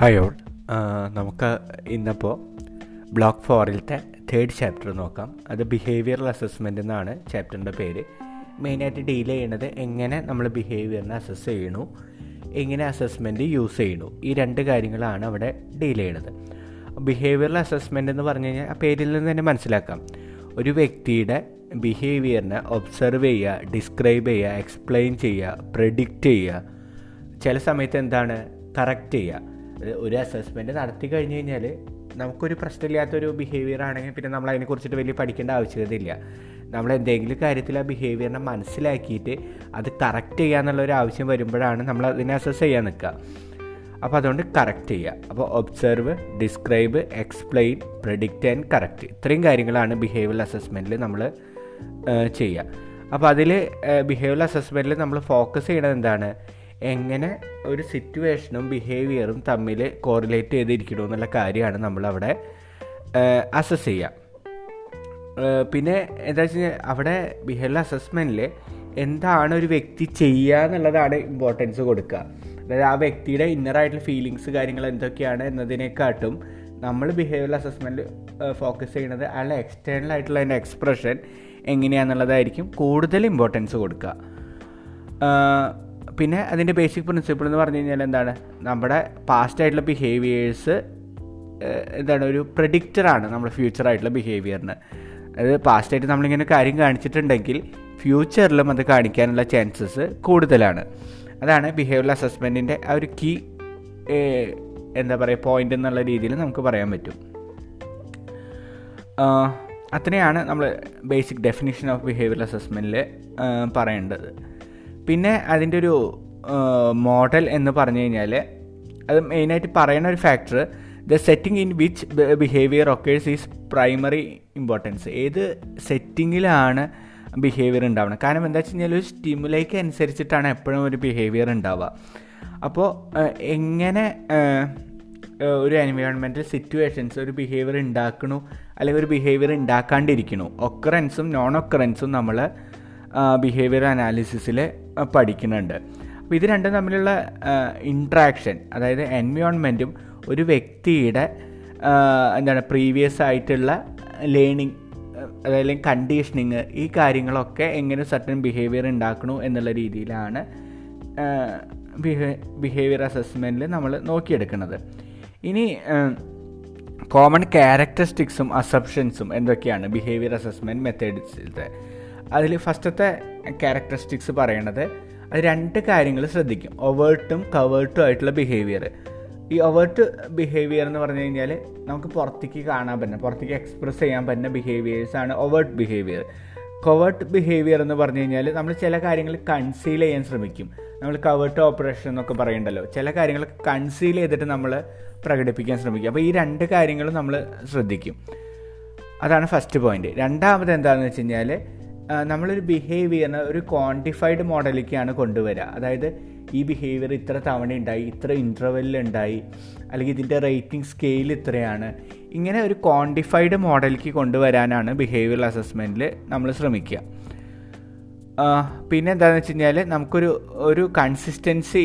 Hi all നമുക്ക് ഇന്നിപ്പോൾ block ഫോറിലത്തെ third chapter നോക്കാം. അത് ബിഹേവിയറൽ അസസ്മെന്റ് എന്നാണ് ചാപ്റ്ററിന്റെ പേര്. മെയിനായിട്ട് ഡീൽ ചെയ്യണത് എങ്ങനെ നമ്മൾ ബിഹേവിയറിനെ അസസ് ചെയ്യണു എങ്ങനെ അസസ്മെന്റ് യൂസ് ചെയ്യണു. ഈ രണ്ട് കാര്യങ്ങളാണ് അവിടെ ഡീൽ ചെയ്യണത്. ബിഹേവിയറൽ അസസ്മെന്റ് എന്ന് പറഞ്ഞു കഴിഞ്ഞാൽ ആ പേരിൽ നിന്ന് തന്നെ മനസ്സിലാക്കാം. ഒരു വ്യക്തിയുടെ ബിഹേവിയറിനെ ഒബ്സർവ് ചെയ്യുക ഡിസ്ക്രൈബ് ചെയ്യുക എക്സ്പ്ലെയിൻ ചെയ്യുക പ്രെഡിക്റ്റ് ചെയ്യുക. ചില സമയത്ത് എന്താണ്? കറക്റ്റ് ചെയ്യുക. ഒരു അസസ്മെന്റ് നടത്തി കഴിഞ്ഞ് കഴിഞ്ഞാൽ നമുക്കൊരു പ്രശ്നമില്ലാത്തൊരു ബിഹേവിയർ ആണെങ്കിൽ പിന്നെ നമ്മൾ അതിനെക്കുറിച്ചിട്ട് വലിയ പഠിക്കേണ്ട ആവശ്യകതയില്ല. നമ്മൾ എന്തെങ്കിലും കാര്യത്തിൽ ആ ബിഹേവിയറിനെ മനസ്സിലാക്കിയിട്ട് അത് കറക്റ്റ് ചെയ്യുക എന്നുള്ളൊരു ആവശ്യം വരുമ്പോഴാണ് നമ്മൾ അതിനെ അസസ് ചെയ്യാൻ നിൽക്കുക. അപ്പോൾ അതുകൊണ്ട് കറക്റ്റ് ചെയ്യുക. അപ്പോൾ observe describe explain predict and correct ഇത്രയും കാര്യങ്ങളാണ് ബിഹേവിയർ അസസ്മെന്റിൽ നമ്മൾ ചെയ്യുക. അപ്പോൾ അതിൽ ബിഹേവിയർ അസസ്മെന്റിൽ നമ്മൾ ഫോക്കസ് ചെയ്യണത് എന്താണ്? എങ്ങനെ ഒരു സിറ്റുവേഷനും ബിഹേവിയറും തമ്മിൽ കോറിലേറ്റ് ചെയ്തിരിക്കണോ എന്നുള്ള കാര്യമാണ് നമ്മളവിടെ അസസ് ചെയ്യുക പിന്നെ എന്താ വെച്ച് കഴിഞ്ഞാൽ അവിടെ ബിഹേവിയർ അസസ്മെന്റിൽ എന്താണ് ഒരു വ്യക്തി ചെയ്യുക എന്നുള്ളതാണ് ഇമ്പോർട്ടൻസ് കൊടുക്കുക. അതായത് ആ വ്യക്തിയുടെ ഇന്നറായിട്ടുള്ള ഫീലിങ്സ് കാര്യങ്ങൾ എന്തൊക്കെയാണ് എന്നതിനെക്കാട്ടും നമ്മൾ ബിഹേവിയർ അസസ്മെന്റ് ഫോക്കസ് ചെയ്യുന്നത് അയാളുടെ എക്സ്റ്റേണൽ ആയിട്ടുള്ള അതിന്റെ എക്സ്പ്രഷൻ എങ്ങനെയാണെന്നുള്ളതായിരിക്കും കൂടുതൽ ഇമ്പോർട്ടൻസ് കൊടുക്കുക. പിന്നെ അതിന്റെ ബേസിക് പ്രിൻസിപ്പിൾ എന്ന് പറഞ്ഞു കഴിഞ്ഞാൽ എന്താണ്? നമ്മുടെ പാസ്റ്റ് ആയിട്ടുള്ള ബിഹേവിയേഴ്സ് എന്താണ് ഒരു പ്രഡിക്റ്ററാണ് നമ്മുടെ ഫ്യൂച്ചറായിട്ടുള്ള ബിഹേവിയറിന് അതായത് പാസ്റ്റായിട്ട് നമ്മളിങ്ങനെ കാര്യം കാണിച്ചിട്ടുണ്ടെങ്കിൽ ഫ്യൂച്ചറിലും അത് കാണിക്കാനുള്ള ചാൻസസ് കൂടുതലാണ്. അതാണ് ബിഹേവിയർ അസസ്മെന്റിന്റെ ആ ഒരു കീ എന്താ പറയുക പോയിന്റ് എന്നുള്ള രീതിയിൽ നമുക്ക് പറയാൻ പറ്റും. അത്രയാണ് നമ്മൾ ബേസിക് ഡെഫിനിഷൻ ഓഫ് ബിഹേവിയർ അസസ്മെന്റിൽ പറയേണ്ടത്. പിന്നെ അതിന്റെ ഒരു മോഡൽ എന്ന് പറഞ്ഞു കഴിഞ്ഞാൽ അത് മെയിനായിട്ട് പറയുന്ന ഒരു factor the setting in which behaviour occurs is primary importance ഏത് സെറ്റിങ്ങിലാണ് ബിഹേവിയർ ഉണ്ടാവുന്നത്? കാരണം എന്താ വെച്ച് കഴിഞ്ഞാൽ ഒരു സ്റ്റിമുലേക്ക് അനുസരിച്ചിട്ടാണ് എപ്പോഴും ഒരു ബിഹേവിയർ ഉണ്ടാവുക. അപ്പോൾ എങ്ങനെ ഒരു എൻവയോൺമെന്റൽ സിറ്റുവേഷൻസ് ഒരു ബിഹേവിയർ ഉണ്ടാക്കണു അല്ലെങ്കിൽ ഒരു ബിഹേവിയർ ഉണ്ടാക്കാണ്ടിരിക്കണു ഒക്കറൻസും നോൺ ഒക്കറൻസും നമ്മൾ ബിഹേവിയർ അനാലിസിസിൽ പഠിക്കുന്നുണ്ട്. അപ്പോൾ ഇത് രണ്ടും തമ്മിലുള്ള ഇൻട്രാക്ഷൻ അതായത് എൻവയോൺമെന്റും ഒരു വ്യക്തിയുടെ എന്താണ് പ്രീവിയസ് ആയിട്ടുള്ള ലേണിംഗ് അതായത് കണ്ടീഷനിങ് ഈ കാര്യങ്ങളൊക്കെ എങ്ങനെ സർട്ടൻ ബിഹേവിയർ ഉണ്ടാക്കണു എന്നുള്ള രീതിയിലാണ് ബിഹേവിയർ അസസ്മെന്റിൽ നമ്മൾ നോക്കിയെടുക്കുന്നത്. ഇനി കോമൺ ക്യാരക്ടറിസ്റ്റിക്സും അസപ്ഷൻസും എന്തൊക്കെയാണ് ബിഹേവിയർ അസസ്മെന്റ് മെത്തേഡ്സിലത്തെ അതിൽ ഫസ്റ്റത്തെ ക്യാരക്ടറിസ്റ്റിക്സ് പറയണത് അത് രണ്ട് കാര്യങ്ങൾ ശ്രദ്ധിക്കും. ഒവേർട്ടും കവേർട്ടും ആയിട്ടുള്ള ബിഹേവിയർ ഈ ഒവേർട്ട് ബിഹേവിയർ എന്ന് പറഞ്ഞു കഴിഞ്ഞാൽ നമുക്ക് പുറത്തേക്ക് കാണാൻ പറ്റുന്ന പുറത്തേക്ക് എക്സ്പ്രസ് ചെയ്യാൻ പറ്റുന്ന ബിഹേവിയേഴ്സാണ് ഒവേർട്ട് ബിഹേവിയർ കവേർട്ട് ബിഹേവിയർ എന്ന് പറഞ്ഞു കഴിഞ്ഞാൽ നമ്മൾ ചില കാര്യങ്ങൾ കൺസീൽ ചെയ്യാൻ ശ്രമിക്കും. നമ്മൾ കവേർട്ട് ഓപ്പറേഷൻ എന്നൊക്കെ പറയണ്ടല്ലോ. ചില കാര്യങ്ങൾ കൺസീൽ ചെയ്തിട്ട് നമ്മൾ പ്രകടിപ്പിക്കാൻ ശ്രമിക്കും. അപ്പോൾ ഈ രണ്ട് കാര്യങ്ങളും നമ്മൾ ശ്രദ്ധിക്കും. അതാണ് ഫസ്റ്റ് പോയിന്റ് രണ്ടാമത് എന്താണെന്ന് വെച്ച് കഴിഞ്ഞാൽ നമ്മളൊരു ബിഹേവിയറിന് ഒരു ക്വാണ്ടിഫൈഡ് മോഡലിലേക്കാണ് കൊണ്ടുവരിക അതായത് ഈ ബിഹേവിയർ ഇത്ര തവണ ഉണ്ടായി ഇത്ര ഇന്റർവെല്ലിൽ ഉണ്ടായി അല്ലെങ്കിൽ ഇതിന്റെ റേറ്റിംഗ് സ്കെയിൽ ഇത്രയാണ്. ഇങ്ങനെ ഒരു ക്വാണ്ടിഫൈഡ് മോഡലിലേക്ക് കൊണ്ടുവരാനാണ് ബിഹേവിയറൽ അസസ്മെന്റിൽ നമ്മൾ ശ്രമിക്കുക. പിന്നെ എന്താണെന്ന് വെച്ച് കഴിഞ്ഞാൽ നമുക്കൊരു ഒരു കൺസിസ്റ്റൻസി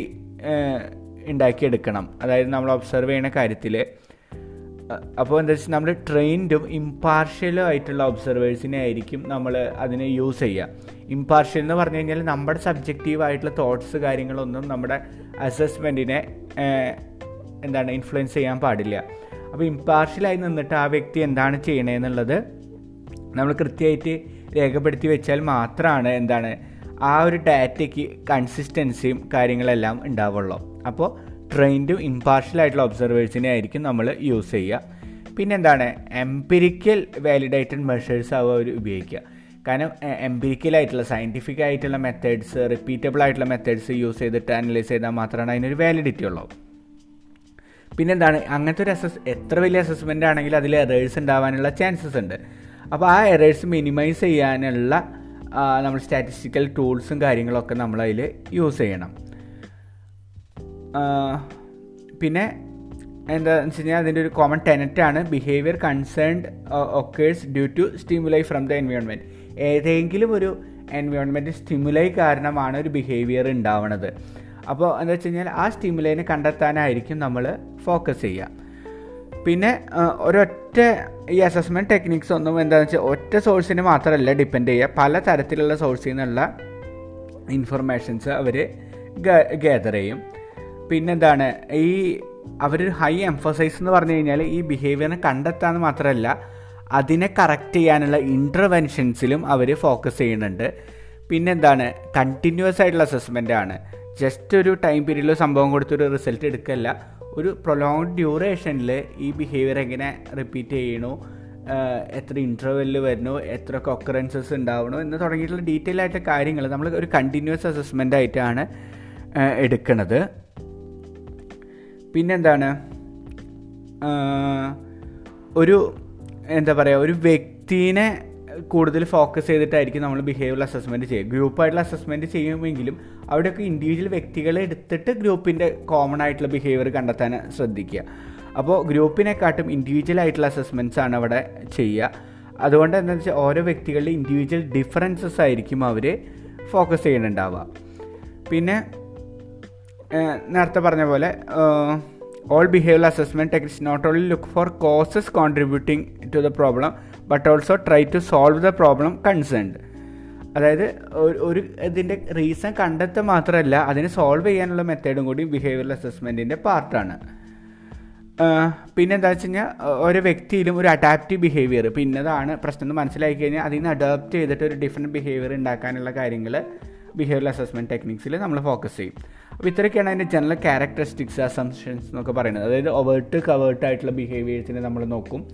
ഉണ്ടാക്കിയെടുക്കണം. അതായത് നമ്മൾ ഒബ്സർവ് ചെയ്യുന്ന കാര്യത്തിൽ അപ്പോൾ എന്താ വെച്ചാൽ നമ്മൾ ട്രെയിൻഡും ഇമ്പാർഷ്യലും ആയിട്ടുള്ള ഒബ്സർവേഴ്സിനെ ആയിരിക്കും നമ്മൾ അതിനെ യൂസ് ചെയ്യുക ഇമ്പാർഷ്യൽ എന്ന് പറഞ്ഞു കഴിഞ്ഞാൽ നമ്മുടെ സബ്ജക്റ്റീവ് ആയിട്ടുള്ള തോട്ട്സ് കാര്യങ്ങളൊന്നും നമ്മുടെ അസസ്മെന്റിനെ എന്താണ് ഇൻഫ്ലുവൻസ് ചെയ്യാൻ പാടില്ല. അപ്പോൾ ഇമ്പാർഷ്യലായി നിന്നിട്ട് ആ വ്യക്തി എന്താണ് ചെയ്യണേന്നുള്ളത് നമ്മൾ കൃത്യമായിട്ട് രേഖപ്പെടുത്തി വെച്ചാൽ മാത്രമാണ് എന്താണ് ആ ഒരു ഡാറ്റയ്ക്ക് കൺസിസ്റ്റൻസിയും കാര്യങ്ങളെല്ലാം ഉണ്ടാവുള്ളൂ. അപ്പോൾ ട്രെയിൻഡും ഇമ്പാർഷ്യൽ ആയിട്ടുള്ള ഒബ്സർവേഴ്സിനെ ആയിരിക്കും നമ്മൾ യൂസ് ചെയ്യുക. പിന്നെ എന്താണ് എംപിരിക്കൽ വാലിഡേറ്റഡ് മെഷേഴ്സ് ആവുക അവർ ഉപയോഗിക്കുക. കാരണം എംപിരിക്കലായിട്ടുള്ള സയന്റിഫിക് ആയിട്ടുള്ള മെത്തേഡ്സ് റിപ്പീറ്റബിൾ ആയിട്ടുള്ള മെത്തേഡ്സ് യൂസ് ചെയ്തിട്ട് അനലൈസ് ചെയ്താൽ മാത്രമാണ് അതിനൊരു വാലിഡിറ്റി ഉള്ളൂ. പിന്നെന്താണ്? അങ്ങനത്തെ ഒരു അസസ് എത്ര വലിയ അസസ്മെന്റ് ആണെങ്കിലും അതിൽ എറേഴ്സ് ഉണ്ടാവാനുള്ള ചാൻസസ് ഉണ്ട്. അപ്പോൾ ആ എറേഴ്സ് മിനിമൈസ് ചെയ്യാനുള്ള നമ്മൾ സ്റ്റാറ്റിസ്റ്റിക്കൽ ടൂൾസും കാര്യങ്ങളൊക്കെ നമ്മളതിൽ യൂസ് ചെയ്യണം. പിന്നെ എന്താണെന്ന് വെച്ച് കഴിഞ്ഞാൽ അതിന്റെ ഒരു common ടെനറ്റാണ് behaviour concerned occurs due to stimuli from the environment ഏതെങ്കിലും ഒരു എൻവയോൺമെന്റ് സ്റ്റിമുലൈ കാരണമാണ് ഒരു ബിഹേവിയർ ഉണ്ടാവുന്നത് അപ്പോൾ എന്താ വെച്ച് കഴിഞ്ഞാൽ ആ സ്റ്റിമുലൈനെ കണ്ടെത്താനായിരിക്കും നമ്മൾ ഫോക്കസ് ചെയ്യുക. പിന്നെ ഒരൊറ്റ ഈ അസസ്മെന്റ് ടെക്നിക്സ് ഒന്നും എന്താണെന്ന് വെച്ചാൽ ഒറ്റ സോഴ്സിന് മാത്രമല്ല ഡിപ്പെൻഡ് ചെയ്യുക. പല തരത്തിലുള്ള സോഴ്സിൽ നിന്നുള്ള ഇൻഫർമേഷൻസ് അവർ ഗ്യാദർ ചെയ്യും. പിന്നെന്താണ് ഈ അവർ ഹൈ എംഫസൈസ് എന്ന് പറഞ്ഞു കഴിഞ്ഞാൽ ഈ ബിഹേവിയറിനെ കണ്ടെത്താന്ന് മാത്രമല്ല അതിനെ കറക്റ്റ് ചെയ്യാനുള്ള ഇന്റർവെൻഷൻസിലും അവർ ഫോക്കസ് ചെയ്യുന്നുണ്ട്. പിന്നെന്താണ് കണ്ടിന്യൂസ് ആയിട്ടുള്ള അസസ്മെന്റ് ആണ്. ജസ്റ്റ് ഒരു ടൈം പീരീഡിൽ സംഭവം കൊടുത്തൊരു റിസൾട്ട് എടുക്കല്ല. ഒരു പ്രൊലോങ് ഡ്യൂറേഷനിൽ ഈ ബിഹേവിയർ എങ്ങനെ റിപ്പീറ്റ് ചെയ്യണു എത്ര ഇന്റർവെല്ലിൽ വരുന്നു എത്ര കൊക്കറൻസസ് ഉണ്ടാവണു എന്ന് തുടങ്ങിയിട്ടുള്ള ഡീറ്റെയിൽ ആയിട്ടുള്ള കാര്യങ്ങൾ നമ്മൾ ഒരു കണ്ടിന്യൂസ് അസസ്മെന്റ് ആയിട്ടാണ് എടുക്കുന്നത് പിന്നെന്താണ്? ഒരു എന്താ പറയുക ഒരു വ്യക്തിനെ കൂടുതൽ ഫോക്കസ് ചെയ്തിട്ടായിരിക്കും നമ്മൾ ബിഹേവിയർ അസസ്മെന്റ് ചെയ്യുക. ഗ്രൂപ്പായിട്ടുള്ള അസസ്മെന്റ് ചെയ്യുമെങ്കിലും അവിടെയൊക്കെ ഇൻഡിവിജ്വൽ വ്യക്തികളെ എടുത്തിട്ട് ഗ്രൂപ്പിന്റെ കോമൺ ആയിട്ടുള്ള ബിഹേവിയർ കണ്ടെത്താൻ ശ്രദ്ധിക്കുക. അപ്പോൾ ഗ്രൂപ്പിനെക്കാട്ടും ഇൻഡിവിജ്വൽ ആയിട്ടുള്ള അസസ്മെന്റ്സ് ആണ് അവിടെ ചെയ്യുക. അതുകൊണ്ട് എന്താണെന്ന് വെച്ചാൽ ഓരോ വ്യക്തികളുടെ ഇൻഡിവിജ്വൽ ഡിഫറൻസസ് ആയിരിക്കും അവർ ഫോക്കസ് ചെയ്യുന്നുണ്ടാവുക. പിന്നെ നേരത്തെ പറഞ്ഞ പോലെ all behaviour assessment techniques not only look for causes contributing to the problem but also try to solve the problem concerned അതായത് ഒരു ഇതിന്റെ റീസൺ കണ്ടെത്തുക മാത്രമല്ല അതിനെ സോൾവ് ചെയ്യാനുള്ള മെത്തേഡും കൂടി ബിഹേവിയർ അസസ്മെന്റിന്റെ പാർട്ടാണ് പിന്നെ എന്താ വെച്ച് കഴിഞ്ഞാൽ ഓരോ വ്യക്തിയിലും ഒരു അഡാപ്റ്റീവ് ബിഹേവിയർ പിന്നതാണ് പ്രശ്നം എന്ന് മനസ്സിലാക്കി കഴിഞ്ഞാൽ അതിൽ നിന്ന് അഡാപ്റ്റ് ചെയ്തിട്ട് ഒരു ഡിഫറെന്റ് ബിഹേവിയർ ഉണ്ടാക്കാനുള്ള കാര്യങ്ങൾ ബിഹേവിയർ അസസ്മെന്റ് ടെക്നിക്സിൽ നമ്മൾ ഫോക്കസ് ചെയ്യും. അപ്പോൾ ഇത്രയൊക്കെയാണ് അതിന്റെ ജനറൽ ക്യാരക്ടറിസ്റ്റിക്സ് അസംഷൻസ് എന്നൊക്കെ പറയുന്നത്. അതായത് ഒവേർട്ട് കവേർട്ട് ആയിട്ടുള്ള ബിഹേവിയേഴ്സിനെ നമ്മൾ നോക്കും.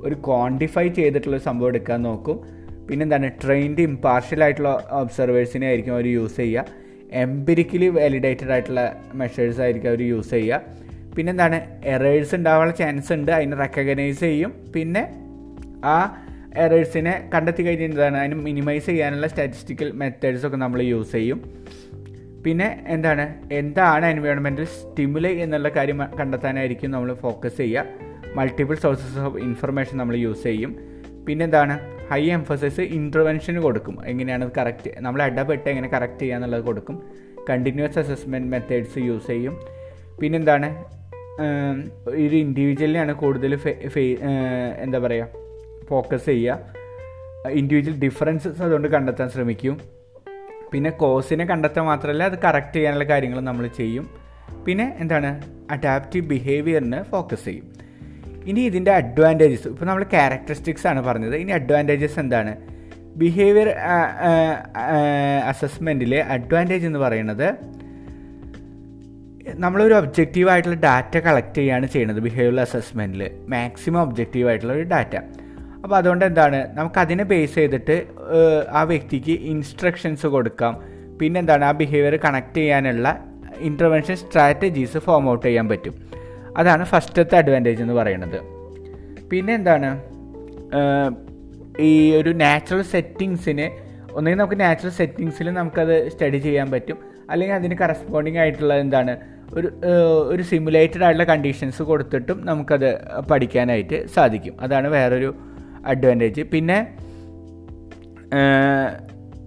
ഒരു ക്വാണ്ടിഫൈ ചെയ്തിട്ടുള്ള സംഭവം എടുക്കാൻ നോക്കും. പിന്നെന്താണ്? ട്രെയിൻഡ് ഇമ്പാർഷ്യൽ ആയിട്ടുള്ള ഒബ്സർവേഴ്സിനെ ആയിരിക്കും അവർ യൂസ് ചെയ്യുക. എംപിരിക്കലി വാലിഡേറ്റഡ് ആയിട്ടുള്ള മെഷേഴ്സ് ആയിരിക്കും അവർ യൂസ് ചെയ്യുക. പിന്നെന്താണ്? എറേഴ്സ് ഉണ്ടാവാനുള്ള ചാൻസ് ഉണ്ട്. അതിനെ റെക്കഗ്നൈസ് ചെയ്യും. പിന്നെ ആ എറേഴ്സിനെ കണ്ടെത്തി കഴിഞ്ഞാൽ അതിന് മിനിമൈസ് ചെയ്യാനുള്ള സ്റ്റാറ്റിസ്റ്റിക്കൽ മെത്തേഡ്സ് ഒക്കെ നമ്മൾ യൂസ് ചെയ്യും. പിന്നെ എന്താണ്? എന്താണ് എൻവയോൺമെന്റൽ സ്റ്റിമുലൈ എന്നുള്ള കാര്യം കണ്ടെത്താനായിരിക്കും നമ്മൾ ഫോക്കസ് ചെയ്യുക. മൾട്ടിപ്പിൾ സോഴ്സസ് ഓഫ് ഇൻഫർമേഷൻ നമ്മൾ യൂസ് ചെയ്യും. പിന്നെ എന്താണ്? ഹൈ എംഫസൈസ് ഇന്റർവെൻഷന് കൊടുക്കും. എങ്ങനെയാണ് കറക്റ്റ് നമ്മൾ ഇടപെട്ട് എങ്ങനെ കറക്റ്റ് ചെയ്യുക എന്നുള്ളത് കൊടുക്കും. കണ്ടിന്യൂസ് അസസ്മെന്റ് മെത്തേഡ്സ് യൂസ് ചെയ്യും. പിന്നെന്താണ് ഒരു ഇൻഡിവിജ്വലിനെയാണ് കൂടുതൽ എന്താ പറയുക ഫോക്കസ് ചെയ്യുക. ഇൻഡിവിജ്വൽ ഡിഫറൻസസ് അതുകൊണ്ട് കണ്ടെത്താൻ ശ്രമിക്കും. പിന്നെ കോസിനെ കണ്ടെത്താൻ മാത്രമല്ല അത് കറക്റ്റ് ചെയ്യാനുള്ള കാര്യങ്ങൾ നമ്മൾ ചെയ്യും. പിന്നെ എന്താണ്? അഡാപ്റ്റീവ് ബിഹേവിയറിന് ഫോക്കസ് ചെയ്യും. ഇനി ഇതിന്റെ അഡ്വാന്റേജസ് ഇപ്പോൾ നമ്മൾ ക്യാരക്ടറിസ്റ്റിക്സ് ആണ് പറഞ്ഞത്. ഇനി അഡ്വാന്റേജസ് എന്താണ്? ബിഹേവിയർ അസസ്മെന്റിലെ അഡ്വാന്റേജ് എന്ന് പറയുന്നത് നമ്മളൊരു ഒബ്ജക്റ്റീവായിട്ടുള്ള ഡാറ്റ കളക്ട് ചെയ്യുകയാണ് ചെയ്യുന്നത് ബിഹേവിയർ അസസ്മെന്റിൽ മാക്സിമം ഒബ്ജക്റ്റീവ് ആയിട്ടുള്ള ഒരു ഡാറ്റ അപ്പോൾ അതുകൊണ്ട് എന്താണ് നമുക്ക് അതിനെ ബേസ് ചെയ്തിട്ട് ആ വ്യക്തിക്ക് ഇൻസ്ട്രക്ഷൻസ് കൊടുക്കാം. പിന്നെ എന്താണ് ആ ബിഹേവിയർ കണക്ട് ചെയ്യാനുള്ള ഇന്റർവെൻഷൻ സ്ട്രാറ്റജീസ് ഫോം ഔട്ട് ചെയ്യാൻ പറ്റും. അതാണ് ഫസ്റ്റത്തെ അഡ്വാന്റേജ് എന്ന് പറയുന്നത്. പിന്നെ എന്താണ് ഈ ഒരു നാച്ചുറൽ സെറ്റിങ്സിന് ഒന്നുകിൽ നമുക്ക് നാച്ചുറൽ സെറ്റിങ്സിൽ നമുക്കത് സ്റ്റഡി ചെയ്യാൻ പറ്റും. അല്ലെങ്കിൽ അതിന് കറസ്പോണ്ടിങ് ആയിട്ടുള്ള എന്താണ് ഒരു ഒരു സിമുലേറ്റഡ് ആയിട്ടുള്ള കണ്ടീഷൻസ് കൊടുത്തിട്ടും നമുക്കത് പഠിക്കാനായിട്ട് സാധിക്കും. അതാണ് വേറൊരു അഡ്വാന്റേജ് പിന്നെ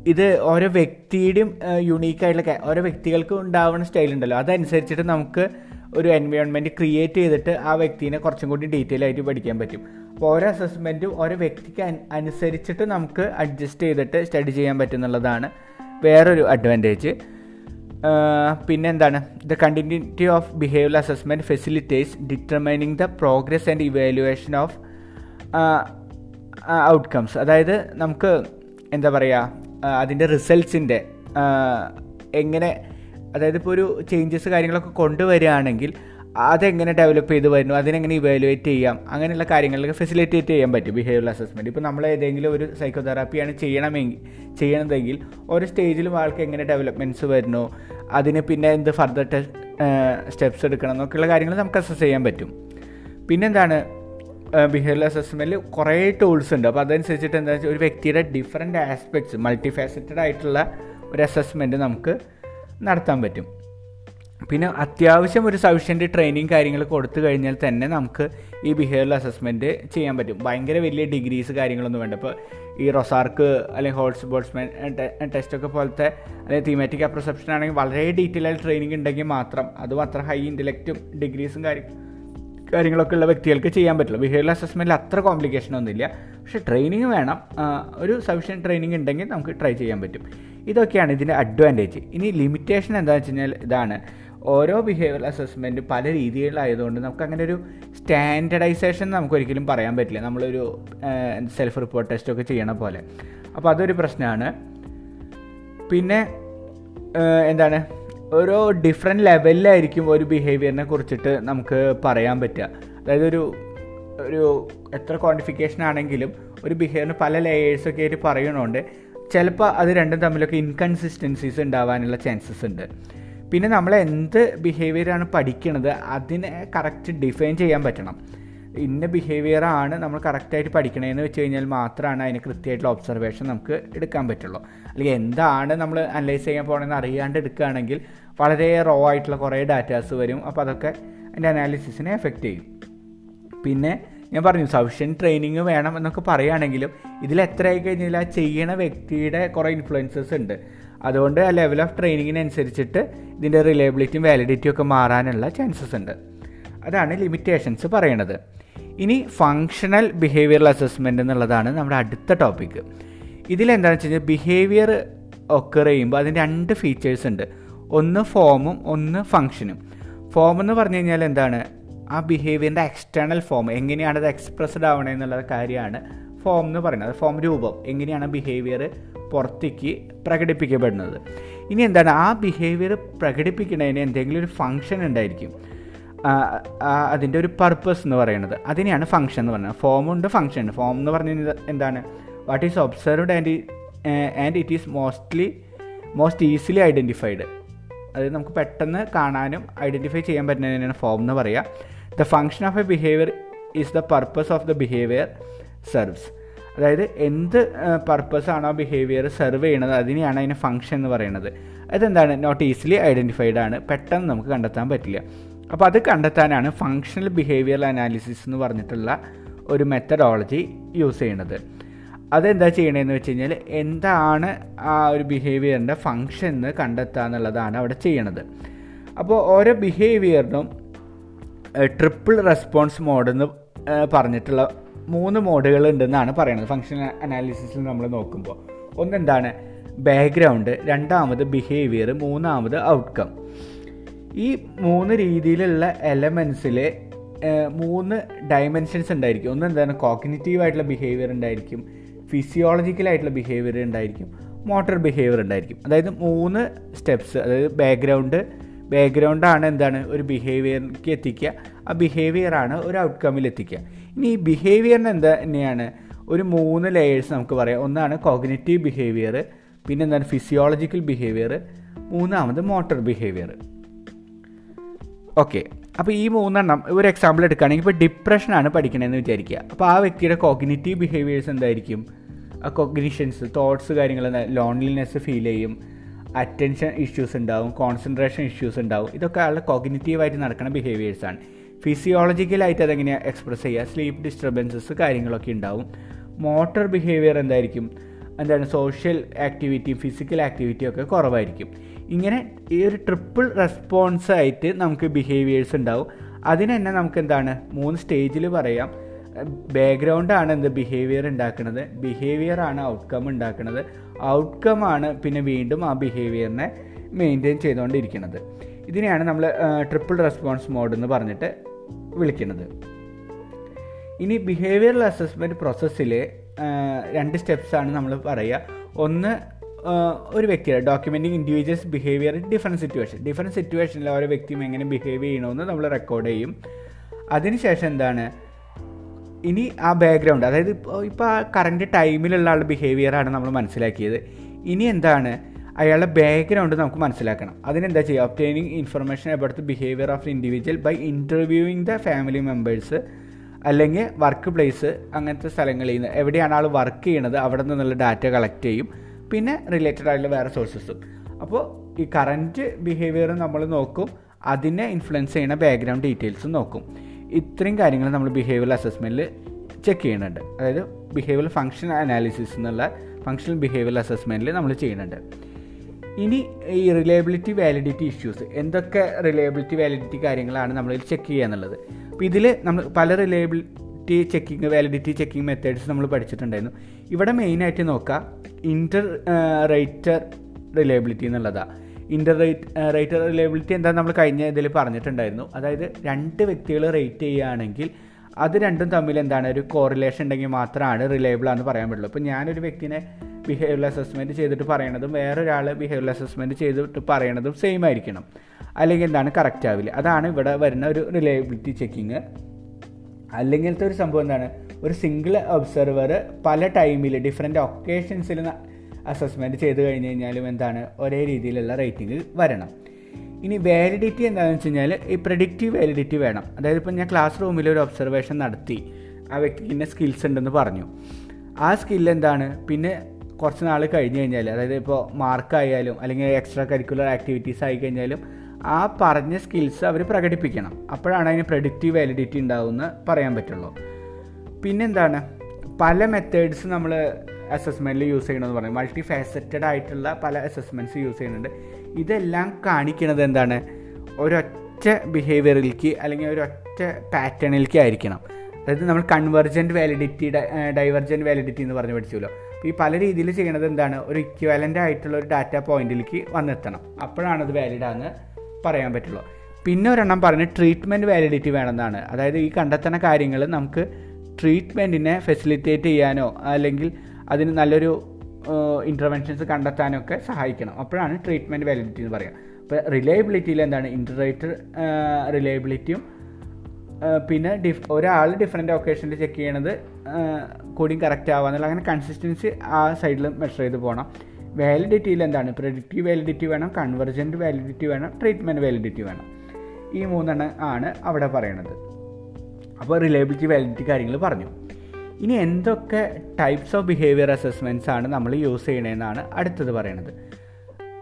ഇത് ഓരോ വ്യക്തിയുടെയും യുണീക്കായിട്ടുള്ള ഓരോ വ്യക്തികൾക്കും ഉണ്ടാവുന്ന സ്റ്റൈൽ ഉണ്ടല്ലോ. അതനുസരിച്ചിട്ട് നമുക്ക് ഒരു എൻവയോൺമെന്റ് ക്രിയേറ്റ് ചെയ്തിട്ട് ആ വ്യക്തിനെ കുറച്ചും കൂടി ഡീറ്റെയിൽ ആയിട്ട് പഠിക്കാൻ പറ്റും. അപ്പോൾ ഓരോ അസസ്മെന്റും ഓരോ വ്യക്തിക്ക് അനുസരിച്ചിട്ട് നമുക്ക് അഡ്ജസ്റ്റ് ചെയ്തിട്ട് സ്റ്റഡി ചെയ്യാൻ പറ്റും എന്നുള്ളതാണ് വേറൊരു അഡ്വാന്റേജ് പിന്നെ എന്താണ്? The continuity of behaviour assessment facilitates determining the progress and evaluation of outcomes അതായത് നമുക്ക് എന്താ പറയുക അതിന്റെ റിസൾട്ട്സിന്റെ എങ്ങനെ അതായത് ഇപ്പോൾ ഒരു ചേഞ്ചസ് കാര്യങ്ങളൊക്കെ കൊണ്ടുവരികയാണെങ്കിൽ അതെങ്ങനെ ഡെവലപ്പ് ചെയ്ത് വരുന്നു അതിനെങ്ങനെ ഇവാലുവേറ്റ് ചെയ്യാം അങ്ങനെയുള്ള കാര്യങ്ങളിലൊക്കെ ഫെസിലിറ്റേറ്റ് ചെയ്യാൻ പറ്റും ബിഹേവിയർ അസസ്മെന്റ് ഇപ്പോൾ നമ്മൾ ഏതെങ്കിലും ഒരു സൈക്കോതെറാപ്പിയാണ് ചെയ്യണമെങ്കിൽ ചെയ്യണമെങ്കിൽ ഓരോ സ്റ്റേജിലും ആൾക്ക് എങ്ങനെ ഡെവലപ്മെന്റ്സ് വരുന്നു അതിന് പിന്നെ എന്ത് ഫർദർ ടെസ്റ്റ് സ്റ്റെപ്സ് എടുക്കണം എന്നൊക്കെയുള്ള കാര്യങ്ങൾ നമുക്ക് അസസ് ചെയ്യാൻ പറ്റും. പിന്നെന്താണ് ബിഹേവിയർ അസസ്മെന്റിൽ കുറേ ടൂൾസ് ഉണ്ട്. അപ്പോൾ അതനുസരിച്ചിട്ട് എന്താ വെച്ചാൽ ഒരു വ്യക്തിയുടെ ഡിഫറെന്റ് ആസ്പെക്ട്സ് മൾട്ടി ഫാസറ്റഡ് ആയിട്ടുള്ള ഒരു അസസ്മെന്റ് നമുക്ക് നടത്താൻ പറ്റും. പിന്നെ അത്യാവശ്യം ഒരു സഫീഷ്യന്റ് ട്രെയിനിങ് കാര്യങ്ങൾ കൊടുത്തു കഴിഞ്ഞാൽ തന്നെ നമുക്ക് ഈ ബിഹേവിയർ അസസ്മെന്റ് ചെയ്യാൻ പറ്റും. ഭയങ്കര വലിയ ഡിഗ്രീസ് കാര്യങ്ങളൊന്നും വേണ്ട. ഇപ്പോൾ ഈ റൊസാർക്ക് അല്ലെങ്കിൽ ഹോൾസ് ബോൾസ്മാൻ ടെസ്റ്റൊക്കെ പോലത്തെ അല്ലെങ്കിൽ തീമാറ്റിക് അപ്രസെപ്ഷൻ ആണെങ്കിൽ വളരെ ഡീറ്റെയിൽ ആയിട്ട് ട്രെയിനിങ് ഉണ്ടെങ്കിൽ മാത്രം അതും അത്ര ഹൈ ഇന്റലക്റ്റും ഡിഗ്രീസും കാര്യം കാര്യങ്ങളൊക്കെ ഉള്ള വ്യക്തികൾക്ക് ചെയ്യാൻ പറ്റില്ല ബിഹേവിയർ അസസ്മെന്റിൽ അത്ര കോംപ്ലിക്കേഷൻ ഒന്നുമില്ല. പക്ഷേ ട്രെയിനിങ് വേണം. ഒരു സഫീഷ്യന്റ് ട്രെയിനിങ് ഉണ്ടെങ്കിൽ നമുക്ക് ട്രൈ ചെയ്യാൻ പറ്റും. ഇതൊക്കെയാണ് ഇതിന്റെ അഡ്വാന്റേജ് ഇനി ലിമിറ്റേഷൻ എന്താണെന്ന് വെച്ച് കഴിഞ്ഞാൽ ഇതാണ്. ഓരോ ബിഹേവിയർ അസസ്മെന്റ് പല രീതികളിലായതുകൊണ്ട് നമുക്ക് അങ്ങനെ ഒരു സ്റ്റാൻഡർഡൈസേഷൻ നമുക്ക് ഒരിക്കലും പറയാൻ പറ്റില്ല. നമ്മളൊരു സെൽഫ് റിപ്പോർട്ട് ടെസ്റ്റൊക്കെ ചെയ്യണ പോലെ. അപ്പോൾ അതൊരു പ്രശ്നമാണ്. പിന്നെ എന്താണ്? ഓരോ ഡിഫറെന്റ് ലെവലിലായിരിക്കും ഒരു ബിഹേവിയറിനെ കുറിച്ചിട്ട് നമുക്ക് പറയാൻ പറ്റുക. അതായത് ഒരു ഒരു എത്ര ക്വാണ്ടിഫിക്കേഷൻ ആണെങ്കിലും ഒരു ബിഹേവിയറിന് പല ലെയേഴ്സൊക്കെ ആയിട്ട് പറയണോണ്ട് ചിലപ്പോൾ അത് രണ്ടും തമ്മിലൊക്കെ ഇൻകൺസിസ്റ്റൻസീസ് ഉണ്ടാവാനുള്ള ചാൻസസ് ഉണ്ട്. പിന്നെ നമ്മൾ എന്ത് ബിഹേവിയറാണ് പഠിക്കണത് അതിനെ കറക്റ്റ് ഡിഫൈൻ ചെയ്യാൻ പറ്റണം. ഇന്ന ബിഹേവിയറാണ് നമ്മൾ കറക്റ്റായിട്ട് പഠിക്കണതെന്ന് വെച്ച് കഴിഞ്ഞാൽ മാത്രമാണ് അതിന് കൃത്യമായിട്ടുള്ള ഒബ്സർവേഷൻ നമുക്ക് എടുക്കാൻ പറ്റുള്ളൂ. അല്ലെങ്കിൽ എന്താണ് നമ്മൾ അനലൈസ് ചെയ്യാൻ പോകണമെന്ന് അറിയാണ്ട് എടുക്കുകയാണെങ്കിൽ വളരെ റോ ആയിട്ടുള്ള കുറേ ഡാറ്റാസ് വരും. അപ്പോൾ അതൊക്കെ അതിന്റെ അനാലിസിസിനെ എഫക്റ്റ് ചെയ്യും. പിന്നെ ഞാൻ പറഞ്ഞു സഫിഷ്യൻ ട്രെയിനിങ് വേണം എന്നൊക്കെ പറയുകയാണെങ്കിലും ഇതിൽ എത്രയായി കഴിഞ്ഞാൽ ആ ചെയ്യണ വ്യക്തിയുടെ കുറേ ഇൻഫ്ലുവൻസസ് ഉണ്ട്. അതുകൊണ്ട് ആ ലെവൽ ഓഫ് ട്രെയിനിങ്ങിനനുസരിച്ചിട്ട് ഇതിന്റെ റിലയബിലിറ്റിയും വാലിഡിറ്റിയും ഒക്കെ മാറാനുള്ള ചാൻസസ് ഉണ്ട്. അതാണ് ലിമിറ്റേഷൻസ് പറയണത്. ഇനി ഫങ്ഷണൽ ബിഹേവിയറൽ അസസ്മെന്റ് എന്നുള്ളതാണ് നമ്മുടെ അടുത്ത ടോപ്പിക്ക് ഇതിലെന്താണെന്ന് വെച്ച് കഴിഞ്ഞാൽ ബിഹേവിയർ ഒക്കർ ചെയ്യുമ്പോൾ അതിന് രണ്ട് ഫീച്ചേഴ്സ് ഉണ്ട്. ഒന്ന് ഫോമും ഒന്ന് ഫങ്ഷനും ഫോം എന്ന് പറഞ്ഞു കഴിഞ്ഞാൽ എന്താണ്? ആ ബിഹേവിയറിന്റെ എക്സ്റ്റേണൽ ഫോം എങ്ങനെയാണ് അത് എക്സ്പ്രസ്ഡ് ആവണേ എന്നുള്ള കാര്യമാണ് ഫോം എന്ന് പറയുന്നത്. ഫോം രൂപം. എങ്ങനെയാണ് ബിഹേവിയർ പുറത്തേക്ക് പ്രകടിപ്പിക്കപ്പെടുന്നത്? ഇനി എന്താണ്? ആ ബിഹേവിയർ പ്രകടിപ്പിക്കുന്നതിന് എന്തെങ്കിലും ഒരു ഫങ്ഷൻ ഉണ്ടായിരിക്കും. അതിന്റെ ഒരു പർപ്പസ് എന്ന് പറയുന്നത്. അതിനെയാണ് ഫങ്ഷൻ എന്ന് പറയുന്നത്. ഫോമുണ്ട് ഫങ്ഷൻ ഉണ്ട്. ഫോം എന്ന് പറഞ്ഞത് എന്താണ്? What is observed and and it is mostly most easily identified അത് നമുക്ക് പെട്ടെന്ന് കാണാനും ഐഡന്റിഫൈ ചെയ്യാൻ പറ്റുന്നതിനാണ് ഫോം എന്ന് പറയുക the function of a behaviour is the purpose of the behaviour serves അതായത് എന്ത് പർപ്പസാണോ ബിഹേവിയർ സെർവ് ചെയ്യണത് അതിനെയാണ് അതിന് ഫങ്ഷൻ എന്ന് പറയുന്നത്. അതെന്താണ്? നോട്ട് ഈസിലി ഐഡന്റിഫൈഡ് ആണ്. പെട്ടെന്ന് നമുക്ക് കണ്ടെത്താൻ പറ്റില്ല. അപ്പോൾ അത് കണ്ടെത്താനാണ് ഫങ്ഷണൽ ബിഹേവിയർ അനാലിസിസ് എന്ന് പറഞ്ഞിട്ടുള്ള ഒരു മെത്തഡോളജി യൂസ് ചെയ്യണത്. അതെന്താ ചെയ്യണതെന്ന് വെച്ച് കഴിഞ്ഞാൽ എന്താണ് ആ ഒരു ബിഹേവിയറിന്റെ ഫങ്ഷൻ എന്ന് കണ്ടെത്തുക എന്നുള്ളതാണ് അവിടെ ചെയ്യണത്. അപ്പോൾ ഓരോ ബിഹേവിയറിനും ട്രിപ്പിൾ റെസ്പോൺസ് മോഡ് എന്ന് പറഞ്ഞിട്ടുള്ള മൂന്ന് മോഡുകൾ ഉണ്ടെന്നാണ് പറയുന്നത് ഫങ്ഷൻ അനാലിസിസിൽ നമ്മൾ നോക്കുമ്പോൾ ഒന്നെന്താണ്? ബാക്ക്ഗ്രൗണ്ട് രണ്ടാമത് ബിഹേവിയർ മൂന്നാമത് ഔട്ട്കം ഈ മൂന്ന് രീതിയിലുള്ള എലമെൻസിൽ മൂന്ന് ഡയമെൻഷൻസ് ഉണ്ടായിരിക്കും. ഒന്ന് എന്താണ്? കോഗ്നിറ്റീവ് ആയിട്ടുള്ള ബിഹേവിയർ ഉണ്ടായിരിക്കും ഫിസിയോളജിക്കൽ ആയിട്ടുള്ള ബിഹേവിയർ ഉണ്ടായിരിക്കും മോട്ടർ ബിഹേവിയർ ഉണ്ടായിരിക്കും. അതായത് മൂന്ന് സ്റ്റെപ്സ് അതായത് ബാക്ക്ഗ്രൗണ്ട് ബാക്ക്ഗ്രൗണ്ടാണ് എന്താണ്? ഒരു ബിഹേവിയറിലേക്ക് എത്തിക്കുക. ആ ബിഹേവിയറാണ് ഒരു ഔട്ട്കമ്മിൽ എത്തിക്കുക. ഇനി ഈ ബിഹേവിയറിന് എന്താ? തന്നെയാണ് ഒരു മൂന്ന് ലെയേഴ്സ് നമുക്ക് പറയാം. ഒന്നാണ് കോഗ്നറ്റീവ് ബിഹേവിയർ പിന്നെ എന്താണ്? ഫിസിയോളജിക്കൽ ബിഹേവിയർ മൂന്നാമത് മോട്ടർ ബിഹേവിയർ ഓക്കെ അപ്പോൾ ഈ മൂന്നെണ്ണം ഒരു എക്സാമ്പിൾ എടുക്കുകയാണെങ്കിൽ ഇപ്പോൾ ഡിപ്രഷനാണ് പഠിക്കണമെന്ന് വിചാരിക്കുക. അപ്പോൾ ആ വ്യക്തിയുടെ കോഗ്നേറ്റീവ് ബിഹേവിയേഴ്സ് എന്തായിരിക്കും? കൊഗ്നിഷൻസ് തോട്ട്സ് കാര്യങ്ങൾ ലോൺലിനെസ് ഫീൽ ചെയ്യും. അറ്റൻഷൻ ഇഷ്യൂസ് ഉണ്ടാവും. കോൺസെൻട്രേഷൻ ഇഷ്യൂസ് ഉണ്ടാവും. ഇതൊക്കെ ആളുടെ കോഗ്നിറ്റീവായിട്ട് നടക്കുന്ന ബിഹേവിയേഴ്സാണ് ഫിസിയോളജിക്കലായിട്ട് അതെങ്ങനെയാണ് എക്സ്പ്രസ് ചെയ്യുക? സ്ലീപ്പ് ഡിസ്റ്റർബൻസസ് കാര്യങ്ങളൊക്കെ ഉണ്ടാവും. മോട്ടർ ബിഹേവിയർ എന്തായിരിക്കും? എന്താണ്? സോഷ്യൽ ആക്ടിവിറ്റി ഫിസിക്കൽ ആക്ടിവിറ്റി ഒക്കെ കുറവായിരിക്കും. ഇങ്ങനെ ഈ ഒരു ട്രിപ്പിൾ റെസ്പോൺസ് ആയിട്ട് നമുക്ക് ബിഹേവിയേഴ്സ് ഉണ്ടാവും. അതിന് തന്നെ നമുക്ക് എന്താണ്? മൂന്ന് സ്റ്റേജിൽ പറയാം. ബാക്ക്ഗ്രൗണ്ടാണ് എന്ത്? ബിഹേവിയർ ഉണ്ടാക്കുന്നത് ബിഹേവിയർ ആണ് ഔട്ട്കം ഉണ്ടാക്കുന്നത് ഔട്ട്കം ആണ് പിന്നെ വീണ്ടും ആ ബിഹേവിയറിനെ മെയിന്റെയിൻ ചെയ്തുകൊണ്ടിരിക്കുന്നത്. ഇതിനെയാണ് നമ്മൾ ട്രിപ്പിൾ റെസ്പോൺസ് മോഡ് എന്ന് പറഞ്ഞിട്ട് വിളിക്കുന്നത്. ഇനി ബിഹേവിയറൽ അസസ്മെന്റ് പ്രോസസ്സിൽ രണ്ട് സ്റ്റെപ്സാണ് നമ്മൾ പറയുക. ഒന്ന് ഒരു വ്യക്തിയുടെ documenting individuals behaviour different situation different സിറ്റുവേഷനിൽ ഓരോ വ്യക്തിയും എങ്ങനെ ബിഹേവ് ചെയ്യണമെന്ന് നമ്മൾ റെക്കോർഡ് ചെയ്യും. അതിനുശേഷം എന്താണ്? ഇനി ആ ബാക്ക്ഗ്രൗണ്ട് അതായത് ഇപ്പോൾ ഇപ്പോൾ ആ കറന്റ് ടൈമിലുള്ള ആളുടെ ബിഹേവിയറാണ് നമ്മൾ മനസ്സിലാക്കിയത്. ഇനി എന്താണ്? അയാളുടെ ബാക്ക്ഗ്രൗണ്ട് നമുക്ക് മനസ്സിലാക്കണം. അതിനെന്താ ചെയ്യുക? Obtaining information about the behaviour of individual by interviewing the family members അല്ലെങ്കിൽ വർക്ക് പ്ലേസ് അങ്ങനത്തെ സ്ഥലങ്ങളിൽ നിന്ന്. എവിടെയാണ് ആൾ വർക്ക് ചെയ്യണത്? അവിടെ നിന്നുള്ള ഡാറ്റ കളക്ട് ചെയ്യും. പിന്നെ റിലേറ്റഡ് ആയിട്ടുള്ള വേറെ സോഴ്സസും അപ്പോൾ ഈ കറന്റ് ബിഹേവിയർ നമ്മൾ നോക്കും അതിനെ ഇൻഫ്ലുവൻസ് ചെയ്യുന്ന ബാക്ക്ഗ്രൗണ്ട് ഡീറ്റെയിൽസും നോക്കും. ഇത്രയും കാര്യങ്ങൾ നമ്മൾ ബിഹേവിയർ അസസ്മെന്റിൽ ചെക്ക് ചെയ്യുന്നുണ്ട്. അതായത് ബിഹേവിയർ ഫങ്ഷൻ അനാലിസിസ് എന്നുള്ള ഫങ്ഷണൽ ബിഹേവിയർ അസസ്മെന്റിൽ നമ്മൾ ചെയ്യുന്നുണ്ട്. ഇനി ഈ റിലയബിലിറ്റി വാലിഡിറ്റി ഇഷ്യൂസ് എന്തൊക്കെ റിലയബിലിറ്റി വാലിഡിറ്റി കാര്യങ്ങളാണ് നമ്മൾ ചെക്ക് ചെയ്യുക എന്നുള്ളത്. അപ്പോൾ ഇതിൽ നമ്മൾ പല reliability checking validity checking methods നമ്മൾ പഠിച്ചിട്ടുണ്ടായിരുന്നു. ഇവിടെ മെയിനായിട്ട് നോക്കുക ഇന്റർ റേറ്റർ റിലയബിലിറ്റി എന്നുള്ളതാണ് ഇന്റർ റേറ്റ് റേറ്റർ റിലയബിലിറ്റി എന്താ നമ്മൾ കഴിഞ്ഞ ഇതിൽ പറഞ്ഞിട്ടുണ്ടായിരുന്നു. അതായത് രണ്ട് വ്യക്തികൾ റേറ്റ് ചെയ്യുകയാണെങ്കിൽ അത് രണ്ടും തമ്മിൽ എന്താണ്? ഒരു കോറിലേഷൻ ഉണ്ടെങ്കിൽ മാത്രമാണ് റിലയബിൾ ആണെന്ന് പറയാൻ പറ്റുള്ളൂ. ഇപ്പോൾ ഞാനൊരു വ്യക്തിനെ ബിഹേവിയർ അസസ്മെന്റ് ചെയ്തിട്ട് പറയണതും വേറൊരാൾ ബിഹേവിയർ അസസ്മെന്റ് ചെയ്തിട്ട് പറയണതും സെയിം ആയിരിക്കണം. അല്ലെങ്കിൽ എന്താണ്? കറക്റ്റ് ആവില്ല. അതാണ് ഇവിടെ വരുന്ന ഒരു റിലയബിലിറ്റി ചെക്കിങ് അല്ലെങ്കിലത്തെ ഒരു സംഭവം എന്താണ്? ഒരു സിംഗിൾ ഒബ്സർവർ പല ടൈമിൽ ഡിഫറെന്റ് ഒക്കേഷൻസിൽ അസസ്മെന്റ് ചെയ്ത് കഴിഞ്ഞ് കഴിഞ്ഞാലും എന്താണ് ഒരേ രീതിയിലുള്ള റേറ്റിംഗ് വരണം. ഇനി വാലിഡിറ്റി എന്താണെന്ന് വെച്ച് കഴിഞ്ഞാൽ ഈ പ്രഡിക്റ്റീവ് വാലിഡിറ്റി വേണം. അതായത് ഇപ്പോൾ ഞാൻ ക്ലാസ് റൂമിൽ ഒരു ഒബ്സർവേഷൻ നടത്തി. ആ വ്യക്തിക്ക് ഇന്ന സ്കിൽസ് ഉണ്ടെന്ന് പറഞ്ഞു. ആ സ്കിൽ എന്താണ്? പിന്നെ കുറച്ച് നാൾ കഴിഞ്ഞ് കഴിഞ്ഞാൽ അതായത് ഇപ്പോൾ മാർക്കായാലും അല്ലെങ്കിൽ എക്സ്ട്രാ കരിക്കുലർ ആക്ടിവിറ്റീസ് ആയി കഴിഞ്ഞാലും ആ പറഞ്ഞ സ്കിൽസ് അവർ പ്രകടിപ്പിക്കണം. അപ്പോഴാണ് അതിന് പ്രഡിക്റ്റീവ് വാലിഡിറ്റി ഉണ്ടാവുമെന്ന് പറയാൻ പറ്റുള്ളൂ. പിന്നെന്താണ്? പല മെത്തേഡ്സ് നമ്മൾ അസസ്മെന്റിൽ യൂസ് ചെയ്യണമെന്ന് പറയും. മൾട്ടി ഫാസറ്റഡ് ആയിട്ടുള്ള പല അസസ്മെന്റ്സ് യൂസ് ചെയ്യുന്നുണ്ട്. ഇതെല്ലാം കാണിക്കുന്നത് എന്താണ്? ഒരൊറ്റ ബിഹേവിയറിലേക്ക് അല്ലെങ്കിൽ ഒരൊറ്റ പാറ്റേണിലേക്ക് ആയിരിക്കണം. അതായത് നമ്മൾ കൺവെർജന്റ് വാലിഡിറ്റി ഡൈവർജന്റ് വാലിഡിറ്റി എന്ന് പറഞ്ഞ് പഠിച്ചല്ലോ. അപ്പോൾ ഈ പല രീതിയിൽ ചെയ്യണത് എന്താണ്? ഒരു ഇക്വാലന്റ് ആയിട്ടുള്ള ഒരു ഡാറ്റ പോയിന്റിലേക്ക് വന്നെത്തണം. അപ്പോഴാണ് അത് വാലിഡാന്ന് പറയാൻ പറ്റുള്ളൂ. പിന്നെ ഒരെണ്ണം പറഞ്ഞ് ട്രീറ്റ്മെന്റ് വാലിഡിറ്റി വേണമെന്നാണ്. അതായത് ഈ കണ്ടെത്തുന്ന കാര്യങ്ങൾ നമുക്ക് ട്രീറ്റ്മെന്റിനെ ഫെസിലിറ്റേറ്റ് ചെയ്യാനോ അല്ലെങ്കിൽ അതിന് നല്ലൊരു ഇന്റർവെൻഷൻസ് കണ്ടെത്താനൊക്കെ സഹായിക്കണം. അപ്പോഴാണ് ട്രീറ്റ്മെന്റ് വാലിഡിറ്റി എന്ന് പറയുക അപ്പോൾ റിലയബിലിറ്റിയിൽ എന്താണ്? ഇന്റർറേറ്റർ റിലയബിലിറ്റിയും പിന്നെ ഡിഫ് ഒരാൾ ഡിഫറെന്റ് ഒക്കേഷനിൽ ചെക്ക് ചെയ്യണത് കൂടിയും കറക്റ്റ് ആവാന്നുള്ള അങ്ങനെ കൺസിസ്റ്റൻസി ആ സൈഡിൽ മെഷർ ചെയ്ത് പോകണം വാലിഡിറ്റിയിൽ എന്താണ്? പ്രഡിക്റ്റീവ് വാലിഡിറ്റി വേണം കൺവെർജന്റ് വാലിഡിറ്റി വേണം ട്രീറ്റ്മെന്റ് വാലിഡിറ്റി വേണം. ഈ മൂന്നെണ്ണം ആണ് അവിടെ പറയണത്. അപ്പോൾ റിലയബിലിറ്റി വാലിഡിറ്റി കാര്യങ്ങൾ പറഞ്ഞു. ഇനി എന്തൊക്കെ ടൈപ്സ് ഓഫ് ബിഹേവിയർ അസസ്മെന്റ്സ് ആണ് നമ്മൾ യൂസ് ചെയ്യണതെന്നാണ് അടുത്തത് പറയണത്.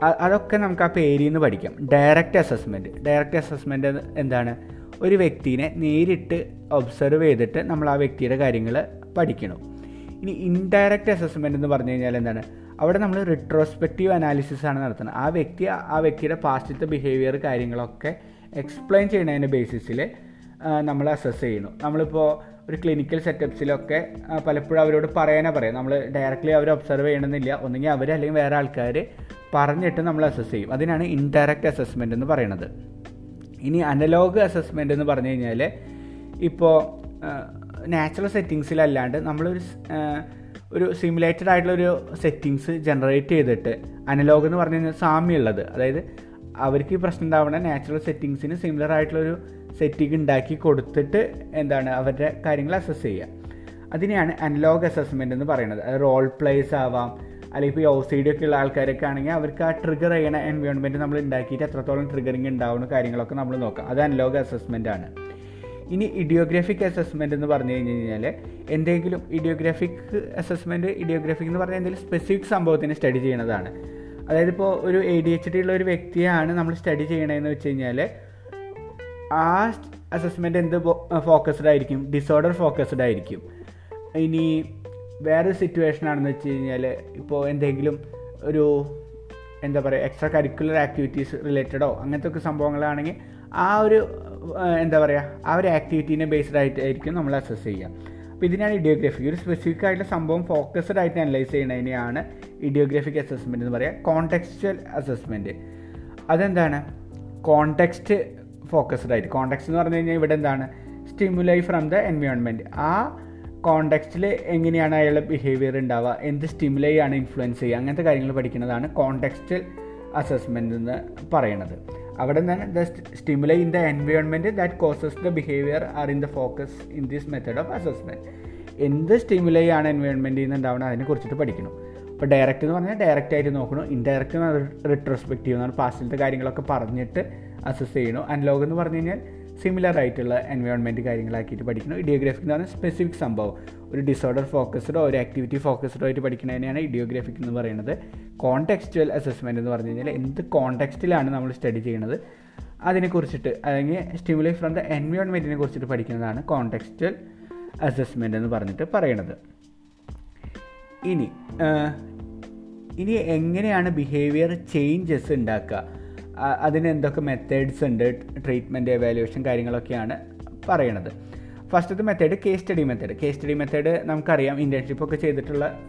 അതൊക്കെ നമുക്ക് ആ പേരിൽ നിന്ന് പഠിക്കാം ഡയറക്റ്റ് അസസ്മെന്റ് ഡയറക്റ്റ് അസസ്മെന്റ് എന്താണ്? ഒരു വ്യക്തിനെ നേരിട്ട് ഒബ്സർവ് ചെയ്തിട്ട് നമ്മൾ ആ വ്യക്തിയുടെ കാര്യങ്ങൾ പഠിക്കണം. ഇനി ഇൻഡയറക്റ്റ് അസസ്മെന്റ് എന്ന് പറഞ്ഞു കഴിഞ്ഞാൽ എന്താണ്? അവിടെ നമ്മൾ റിട്രോസ്പെക്റ്റീവ് അനാലിസിസ് ആണ് നടത്തുന്നത്. ആ വ്യക്തി ആ വ്യക്തിയുടെ പാസ്റ്റിലത്തെ ബിഹേവിയർ കാര്യങ്ങളൊക്കെ എക്സ്പ്ലെയിൻ ചെയ്യുന്നതിന്റെ ബേസിസിൽ നമ്മൾ അസസ് ചെയ്യുന്നു. നമ്മളിപ്പോൾ ഒരു ക്ലിനിക്കൽ സെറ്റപ്സിലൊക്കെ പലപ്പോഴും അവരോട് പറയാനേ പറയാം. നമ്മൾ ഡയറക്റ്റ്ലി അവർ ഒബ്സർവ് ചെയ്യണമെന്നില്ല. ഒന്നുകിൽ അവർ അല്ലെങ്കിൽ വേറെ ആൾക്കാർ പറഞ്ഞിട്ട് നമ്മൾ അസസ് ചെയ്യും. അതിനാണ് ഇൻഡയറക്റ്റ് അസസ്മെന്റ് എന്ന് പറയുന്നത് ഇനി അനലോഗ് അസസ്മെന്റ് എന്ന് പറഞ്ഞു കഴിഞ്ഞാൽ ഇപ്പോൾ നാച്ചുറൽ സെറ്റിങ്സിലല്ലാണ്ട് നമ്മളൊരു ഒരു സിമുലേറ്റഡ് ആയിട്ടുള്ളൊരു സെറ്റിങ്സ് ജനറേറ്റ് ചെയ്തിട്ട് അനലോഗ് എന്ന് പറഞ്ഞു കഴിഞ്ഞാൽ സാമ്യമുള്ളത്. അതായത് അവർക്ക് ഈ പ്രശ്നം ഉണ്ടാവുന്ന നാച്ചുറൽ സെറ്റിങ്സിന് സിമിലർ ആയിട്ടുള്ളൊരു സെറ്റിംഗ് ഉണ്ടാക്കി കൊടുത്തിട്ട് എന്താണ് അവരുടെ കാര്യങ്ങൾ അസസ് ചെയ്യുക. അതിനെയാണ് അനലോഗ് അസസ്മെന്റ് എന്ന് പറയുന്നത്. അത് റോൾ പ്ലേസ് ആവാം അല്ലെങ്കിൽ ഇപ്പോൾ ഒ സി ഡി ഒക്കെ ഉള്ള ആൾക്കാരൊക്കെ ആണെങ്കിൽ അവർക്ക് ആ ട്രിഗർ ചെയ്യണ എൻവയോൺമെന്റ് നമ്മൾ ഉണ്ടാക്കിയിട്ട് എത്രത്തോളം ട്രിഗറിങ് ഉണ്ടാവുന്ന കാര്യങ്ങളൊക്കെ നമ്മൾ നോക്കാം. അത് അനലോഗ് അസസ്മെന്റ് ആണ്. ഇനി ഇഡിയോഗ്രാഫിക് അസസ്മെന്റ് എന്ന് പറഞ്ഞു കഴിഞ്ഞ് കഴിഞ്ഞാൽ എന്തെങ്കിലും ഇഡിയോഗ്രാഫിക് അസസ്മെന്റ് ഇഡിയോഗ്രാഫിക് എന്ന് പറഞ്ഞാൽ എന്തെങ്കിലും സ്പെസിഫിക് സംഭവത്തിന് സ്റ്റഡി ചെയ്യുന്നതാണ്. അതായത് ഇപ്പോൾ ഒരു എ ഡി എച്ച് ഡി ഉള്ള ഒരു വ്യക്തിയാണ് നമ്മൾ സ്റ്റഡി ചെയ്യണതെന്ന് വെച്ച് കഴിഞ്ഞാൽ ആ അസസ്മെന്റ് എന്ത് ഫോക്കസ്ഡ് ആയിരിക്കും? ഡിസോർഡർ ഫോക്കസ്ഡ് ആയിരിക്കും. ഇനി വേറൊരു സിറ്റുവേഷൻ ആണെന്ന് വെച്ച് കഴിഞ്ഞാൽ ഇപ്പോൾ എന്തെങ്കിലും ഒരു എന്താ പറയുക എക്സ്ട്രാ കരിക്കുലർ ആക്ടിവിറ്റീസ് റിലേറ്റഡോ അങ്ങനത്തെ ഒക്കെ സംഭവങ്ങളാണെങ്കിൽ ആ ഒരു എന്താ പറയുക ആ ഒരു ആക്ടിവിറ്റീനെ ബേസ്ഡ് ആയിട്ടായിരിക്കും നമ്മൾ അസസ് ചെയ്യുക. അപ്പോൾ ഇതിനാണ് ഇഡിയോഗ്രാഫി ഒരു സ്പെസിഫിക് ആയിട്ടുള്ള സംഭവം ഫോക്കസ്ഡ് ആയിട്ട് അനലൈസ് ചെയ്യുന്നതിനെയാണ് ഇഡിയോഗ്രാഫിക് അസസ്മെന്റ് എന്ന് പറയുക കോണ്ടെക്സ്റ്റൽ അസസ്മെന്റ് അതെന്താണ്? കോണ്ടെക്സ്റ്റ് ഫോക്കസ്ഡ് ആയിട്ട്. കോണ്ടെക്സ്റ്റ് എന്ന് പറഞ്ഞു കഴിഞ്ഞാൽ ഇവിടെ എന്താണ്? സ്റ്റിമുലൈ ഫ്രം ദ എൻവയോൺമെന്റ് ആ കോണ്ടെക്സ്റ്റിൽ എങ്ങനെയാണ് അയാളുടെ ബിഹേവിയർ ഉണ്ടാവുക? എന്ത് സ്റ്റിമുലൈ ആണ് ഇൻഫ്ലുവൻസ് ചെയ്യുക? അങ്ങനത്തെ കാര്യങ്ങൾ പഠിക്കുന്നതാണ് കോണ്ടെക്സ്റ്റൽ അസസ്മെന്റ് എന്ന് പറയുന്നത്. അവിടെ നിന്നാണ് the stimuli in the environment that causes the behaviour are in the focus in this method of assessment എന്ത് സ്റ്റിമുലൈ ആണ് എൻവയോൺമെന്റിൽ നിന്ന് ഉണ്ടാവുന്നത് അതിനെ കുറിച്ചിട്ട് പഠിക്കണം അപ്പോൾ ഡയറക്റ്റ് എന്ന് പറഞ്ഞാൽ ഡയറക്റ്റ് ആയിട്ട് നോക്കണം. ഇൻഡയറക്റ്റ് റിട്രോസ്പെക്റ്റീവ് എന്നാണ്. പാസ്റ്റിലത്തെ കാര്യങ്ങളൊക്കെ പറഞ്ഞിട്ട് അസസ് ചെയ്യണം അനലോഗ് എന്ന് പറഞ്ഞു കഴിഞ്ഞാൽ സിമിലർ ആയിട്ടുള്ള എൻവയോൺമെന്റ് കാര്യങ്ങളാക്കിയിട്ട് പഠിക്കണം ഇഡിയോഗ്രാഫിക് എന്ന് പറഞ്ഞാൽ സ്പെസിഫിക് സംഭവം. ഒരു ഡിസോർഡർ ഫോക്കസ്ഡോ ഒരു ആക്ടിവിറ്റി ഫോക്കസ്ഡോ ആയിട്ട് പഠിക്കുന്നതിനെയാണ് ഇഡിയോഗ്രാഫിക് എന്ന് പറയുന്നത്. കോണ്ടെക്സ്റ്റുവൽ അസസ്മെന്റ് എന്ന് പറഞ്ഞു കഴിഞ്ഞാൽ എന്ത് കോണ്ടെക്സ്റ്റിലാണ് നമ്മൾ സ്റ്റഡി ചെയ്യുന്നത്? അതിനെക്കുറിച്ചിട്ട് അല്ലെങ്കിൽ സ്റ്റിമുലൈ ഫ്രം ദ എൻവയോൺമെന്റിനെ കുറിച്ചിട്ട് പഠിക്കുന്നതാണ് കോണ്ടെക്സ്റ്റൽ അസസ്മെന്റ് എന്ന് പറഞ്ഞിട്ട് പറയണത് ഇനി ഇനി എങ്ങനെയാണ് ബിഹേവിയർ ചേഞ്ചസ് ഉണ്ടാക്കുക? അതിന് എന്തൊക്കെ മെത്തേഡ്സ് ഉണ്ട് ട്രീറ്റ്മെന്റ് എവാലുവേഷൻ കാര്യങ്ങളൊക്കെയാണ് പറയണത്. ഫസ്റ്റത്തെ method case study method case study method നമുക്കറിയാം ഇന്റേൺഷിപ്പ് ഒക്കെ ചെയ്തിട്ടുള്ള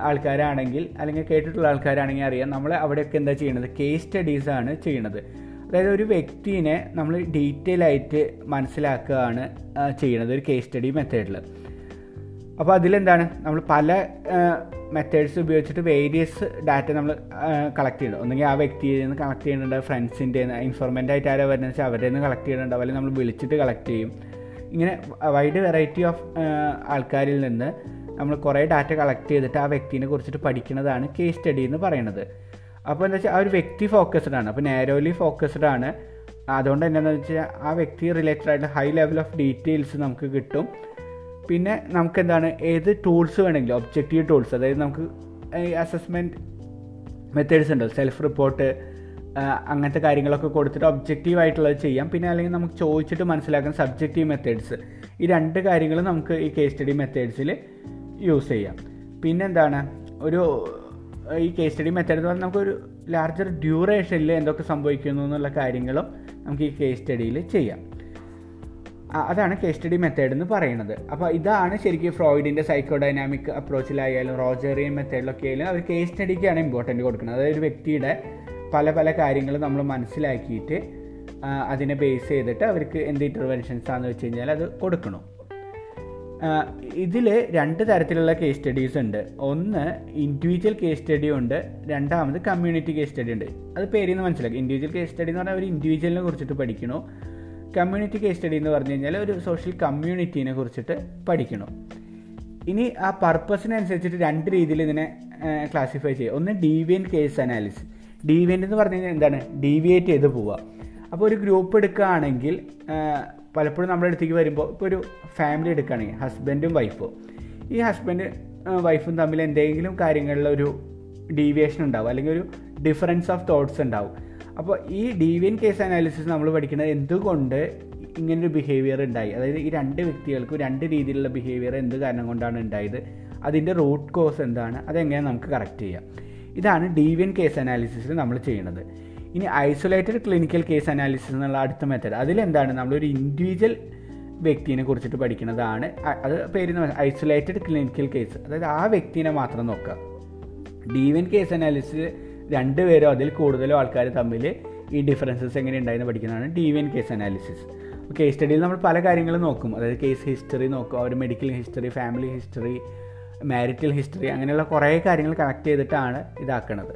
ആൾക്കാരാണെങ്കിൽ അല്ലെങ്കിൽ കേട്ടിട്ടുള്ള ആൾക്കാരാണെങ്കിൽ അറിയാം നമ്മൾ അവിടെയൊക്കെ എന്താ ചെയ്യണത്? കേസ് സ്റ്റഡീസാണ് ചെയ്യണത്. അതായത് ഒരു വ്യക്തിനെ നമ്മൾ ഡീറ്റെയിൽ ആയിട്ട് മനസ്സിലാക്കുകയാണ് ചെയ്യണത് ഒരു കേസ് സ്റ്റഡി മെത്തേഡിൽ അപ്പോൾ അതിലെന്താണ്? നമ്മൾ പല മെത്തേഡ്സ് ഉപയോഗിച്ചിട്ട് വേരിയസ് ഡാറ്റ നമ്മൾ കളക്ട് ചെയ്യണം ഒന്നെങ്കിൽ ആ വ്യക്തിയിൽ നിന്ന് കളക്ട് ചെയ്യുന്നുണ്ട് ഫ്രണ്ട്സിന്റെ ഇൻഫോർമെന്റ് ആയിട്ട് ആരാ വരുന്നത് വെച്ചാൽ അവരുടെ നിന്ന് കളക്ട് ചെയ്യുന്നുണ്ടാവും അല്ലെങ്കിൽ നമ്മൾ വിളിച്ചിട്ട് കളക്ട് ചെയ്യും. ഇങ്ങനെ വൈഡ് വെറൈറ്റി ഓഫ് ആൾക്കാരിൽ നിന്ന് നമ്മൾ കുറേ ഡാറ്റ കളക്ട് ചെയ്തിട്ട് ആ വ്യക്തിനെ കുറിച്ചിട്ട് പഠിക്കുന്നതാണ് കേസ് സ്റ്റഡി എന്ന് പറയുന്നത്. അപ്പോൾ എന്താ വെച്ചാൽ ആ ഒരു വ്യക്തി ഫോക്കസ്ഡ് ആണ്. അപ്പോൾ നാരോലി ഫോക്കസ്ഡ് ആണ്. അതുകൊണ്ട് എന്താണെന്ന് വെച്ചാൽ ആ വ്യക്തി റിലേറ്റഡ് ആയിട്ട് ഹൈ ലെവൽ ഓഫ് ഡീറ്റെയിൽസ് നമുക്ക് കിട്ടും. പിന്നെ നമുക്ക് എന്താണ് ഏത് ടൂൾസ് വേണമെങ്കിലും ഒബ്ജക്റ്റീവ് ടൂൾസ് അതായത് നമുക്ക് അസസ്മെന്റ് മെത്തേഡ്സ് ഉണ്ട് സെൽഫ് റിപ്പോർട്ട് അങ്ങനത്തെ കാര്യങ്ങളൊക്കെ കൊടുത്തിട്ട് ഒബ്ജക്റ്റീവ് ആയിട്ടുള്ളത് ചെയ്യാം. പിന്നെ അല്ലെങ്കിൽ നമുക്ക് ചോദിച്ചിട്ട് മനസ്സിലാക്കുന്ന സബ്ജക്റ്റീവ് മെത്തേഡ്സ് ഈ രണ്ട് കാര്യങ്ങളും നമുക്ക് ഈ കേസ് സ്റ്റഡി മെത്തേഡ്സിൽ യൂസ് ചെയ്യാം. പിന്നെ എന്താണ് ഒരു ഈ കേസ് സ്റ്റഡി മെത്തേഡ് എന്ന് പറഞ്ഞാൽ നമുക്കൊരു ലാർജർ ഡ്യൂറേഷനിൽ എന്തൊക്കെ സംഭവിക്കുന്നു എന്നുള്ള കാര്യങ്ങളും നമുക്ക് ഈ കേസ് സ്റ്റഡിയിൽ ചെയ്യാം. അതാണ് കേസ് സ്റ്റഡി മെത്തേഡ് എന്ന് പറയുന്നത്. അപ്പോൾ ഇതാണ് ശരിക്കും ഫ്രോയിഡിന്റെ സൈക്കോഡൈനാമിക് അപ്രോച്ചിലായാലും റോജറിയൻ മെത്തേഡിലൊക്കെ ആയാലും അവർ കേസ് സ്റ്റഡിക്കാണ് ഇമ്പോർട്ടന്റ് കൊടുക്കുന്നത്. അതായത് ഒരു വ്യക്തിയുടെ പല പല കാര്യങ്ങൾ നമ്മൾ മനസ്സിലാക്കിയിട്ട് അതിനെ ബേസ് ചെയ്തിട്ട് അവർക്ക് എന്ത് ഇന്റർവെൻഷൻസ് ആണെന്ന് വെച്ച് കഴിഞ്ഞാൽ അത് കൊടുക്കണം. ഇതിൽ രണ്ട് തരത്തിലുള്ള കേസ് സ്റ്റഡീസ് ഉണ്ട്. ഒന്ന് ഇൻഡിവിജ്വൽ കേസ് സ്റ്റഡി ഉണ്ട്. രണ്ടാമത് കമ്മ്യൂണിറ്റി കേസ് സ്റ്റഡി ഉണ്ട്. അത് പേരിൽ നിന്ന് മനസ്സിലാക്കി. ഇൻഡിവിജ്വൽ കേസ് സ്റ്റഡി എന്ന് പറഞ്ഞാൽ ഒരു ഇൻഡിവിജ്വലിനെ കുറിച്ചിട്ട് പഠിക്കണോ? കമ്മ്യൂണിറ്റി കേസ് സ്റ്റഡി എന്ന് പറഞ്ഞു കഴിഞ്ഞാൽ ഒരു സോഷ്യൽ കമ്മ്യൂണിറ്റീനെ കുറിച്ചിട്ട് പഠിക്കണം. ഇനി ആ പർപ്പസിനനുസരിച്ചിട്ട് രണ്ട് രീതിയിൽ ഇതിനെ ക്ലാസിഫൈ ചെയ്യുക ഒന്ന് ഡീവിയൻ കേസ് അനാലിസിസ് ഡീവിയന്റ് എന്ന് പറഞ്ഞു കഴിഞ്ഞാൽ എന്താണ്? ഡീവിയേറ്റ് ചെയ്ത് പോവുക. അപ്പോൾ ഒരു ഗ്രൂപ്പ് എടുക്കുകയാണെങ്കിൽ പലപ്പോഴും നമ്മുടെ അടുത്തേക്ക് വരുമ്പോൾ ഇപ്പോൾ ഒരു ഫാമിലി എടുക്കുകയാണെങ്കിൽ ഹസ്ബൻഡും വൈഫും ഈ ഹസ്ബൻഡ് വൈഫും തമ്മിൽ എന്തെങ്കിലും കാര്യങ്ങളിലൊരു ഡീവിയേഷൻ ഉണ്ടാവും അല്ലെങ്കിൽ ഒരു ഡിഫറൻസ് ഓഫ് തോട്ട്സ് ഉണ്ടാവും. അപ്പോൾ ഈ ഡീവിയൻ കേസ് അനാലിസിസ് നമ്മൾ പഠിക്കുന്നത് എന്തുകൊണ്ട് ഇങ്ങനൊരു ബിഹേവിയർ ഉണ്ടായി? അതായത് ഈ രണ്ട് വ്യക്തികൾക്കും രണ്ട് രീതിയിലുള്ള ബിഹേവിയർ എന്ത് കാരണം കൊണ്ടാണ് ഉണ്ടായത്? അതിന്റെ റൂട്ട് കോസ് എന്താണ്? അതെങ്ങനെ നമുക്ക് കറക്റ്റ് ചെയ്യാം. ഇതാണ് ഡീവിയൻ കേസ് അനാലിസിസിൽ നമ്മൾ ചെയ്യുന്നത്. ഇനി ഐസൊലേറ്റഡ് ക്ലിനിക്കൽ കേസ് അനാലിസിസ് എന്നുള്ള അടുത്ത മെത്തേഡ് അതിലെന്താണ്? നമ്മളൊരു ഇൻഡിവിജ്വൽ വ്യക്തിനെ കുറിച്ചിട്ട് പഠിക്കുന്നതാണ്. അത് പേര് ഐസൊലേറ്റഡ് ക്ലിനിക്കൽ കേസ് അതായത് ആ വ്യക്തിനെ മാത്രം നോക്കുക. ഡീവിയൻ കേസ് അനാലിസിസ് രണ്ട് പേരോ അതിൽ കൂടുതലോ ആൾക്കാർ തമ്മിൽ ഈ ഡിഫറൻസസ് എങ്ങനെ ഉണ്ടായെന്ന് പഠിക്കുന്നതാണ് T V N case analysis case സ്റ്റഡിയിൽ നമ്മൾ പല കാര്യങ്ങളും നോക്കും. അതായത് കേസ് ഹിസ്റ്ററി നോക്കും അവർ medical history family history marital history അങ്ങനെയുള്ള കുറേ കാര്യങ്ങൾ കണക്ട് ചെയ്തിട്ടാണ് ഇതാക്കുന്നത്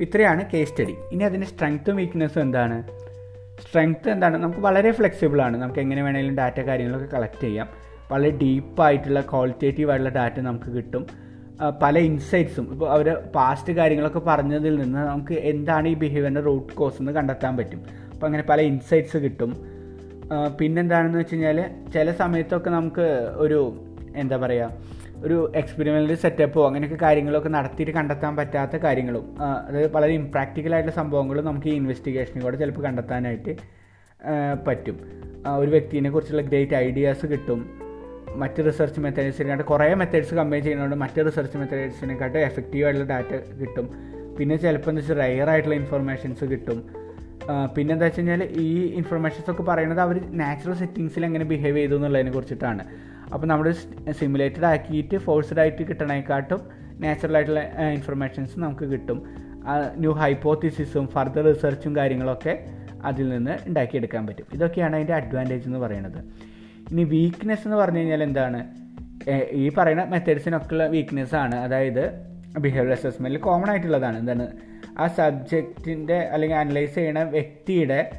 ഇത്രയാണ് കേസ് സ്റ്റഡി ഇനി അതിന്റെ സ്ട്രെങ്ത്തും വീക്ക്നെസ്സും എന്താണ്? സ്ട്രെങ്ത്ത് എന്താണ്? നമുക്ക് വളരെ ഫ്ലെക്സിബിളാണ് നമുക്ക് എങ്ങനെ വേണമെങ്കിലും ഡാറ്റ കാര്യങ്ങളൊക്കെ കളക്ട് ചെയ്യാം. വളരെ ഡീപ്പായിട്ടുള്ള ക്വാളിറ്റേറ്റീവ് ആയിട്ടുള്ള ഡാറ്റ നമുക്ക് കിട്ടും. പല ഇൻസൈറ്റ്സും ഇപ്പോൾ അവർ പാസ്റ്റ് കാര്യങ്ങളൊക്കെ പറഞ്ഞതിൽ നിന്ന് നമുക്ക് എന്താണ് ഈ ബിഹേവിയറിന്റെ റൂട്ട് കോസ് എന്ന് കണ്ടെത്താൻ പറ്റും. അപ്പോൾ അങ്ങനെ പല ഇൻസൈറ്റ്സ് കിട്ടും. പിന്നെന്താണെന്ന് വെച്ച് കഴിഞ്ഞാൽ ചില സമയത്തൊക്കെ നമുക്ക് ഒരു എന്താ പറയുക ഒരു എക്സ്പെരിമെന്റൽ സെറ്റപ്പോ അങ്ങനെയൊക്കെ കാര്യങ്ങളൊക്കെ നടത്തിയിട്ട് കണ്ടെത്താൻ പറ്റാത്ത കാര്യങ്ങളും അതായത് വളരെ ഇമ്പ്രാക്ടിക്കലായിട്ടുള്ള സംഭവങ്ങളും നമുക്ക് ഈ ഇൻവെസ്റ്റിഗേഷനിൽ കൂടെ ചിലപ്പോൾ കണ്ടെത്താനായിട്ട് പറ്റും. ഒരു വ്യക്തിനെ കുറിച്ചുള്ള ഗ്രേറ്റ് ഐഡിയാസ് കിട്ടും. മറ്റ് റിസർച്ച് മെത്തേഡ്സിനെക്കാട്ട് കുറേ മെത്തേഡ്സ് കമ്പയർ ചെയ്യുന്നതുകൊണ്ട് മറ്റ് റിസർച്ച് മെത്തേഡ്സിനെക്കാട്ടും എഫക്റ്റീവ് ആയിട്ടുള്ള ഡാറ്റ കിട്ടും. പിന്നെ ചിലപ്പോൾ എന്താ വെച്ചാൽ റയർ ആയിട്ടുള്ള ഇൻഫർമേഷൻസ് കിട്ടും. പിന്നെ എന്താ വെച്ച് കഴിഞ്ഞാൽ ഈ ഇൻഫർമേഷൻസ് ഒക്കെ പറയുന്നത് അവർ നാച്ചുറൽ സെറ്റിങ്സിൽ എങ്ങനെ ബിഹേവ് ചെയ്തു എന്നുള്ളതിനെ കുറിച്ചിട്ടാണ്. അപ്പോൾ നമ്മൾ സിമുലേറ്റഡ് ആക്കിയിട്ട് ഫോഴ്സ്ഡ് ആയിട്ട് കിട്ടണേക്കാട്ടും നാച്ചുറൽ ആയിട്ടുള്ള ഇൻഫർമേഷൻസ് നമുക്ക് കിട്ടും. ന്യൂ ഹൈപ്പോത്തിസിസും ഫർദർ റിസർച്ചും കാര്യങ്ങളൊക്കെ അതിൽ നിന്ന് ഉണ്ടാക്കിയെടുക്കാൻ പറ്റും. ഇതൊക്കെയാണ് അതിന്റെ അഡ്വാന്റേജ് എന്ന് പറയുന്നത്. ഇനി വീക്ക്നെസ് എന്ന് പറഞ്ഞു കഴിഞ്ഞാൽ എന്താണ്? ഈ പറയുന്ന മെത്തേഡ്സിനൊക്കെയുള്ള വീക്ക്നെസ് ആണ്. അതായത് ബിഹേവിയർ അസസ്മെന്റിൽ കോമൺ ആയിട്ടുള്ളതാണ്. എന്താണ്? ആ സബ്ജക്റ്റിന്റെ അല്ലെങ്കിൽ അനലൈസ് ചെയ്യുന്ന വ്യക്തിയുടെ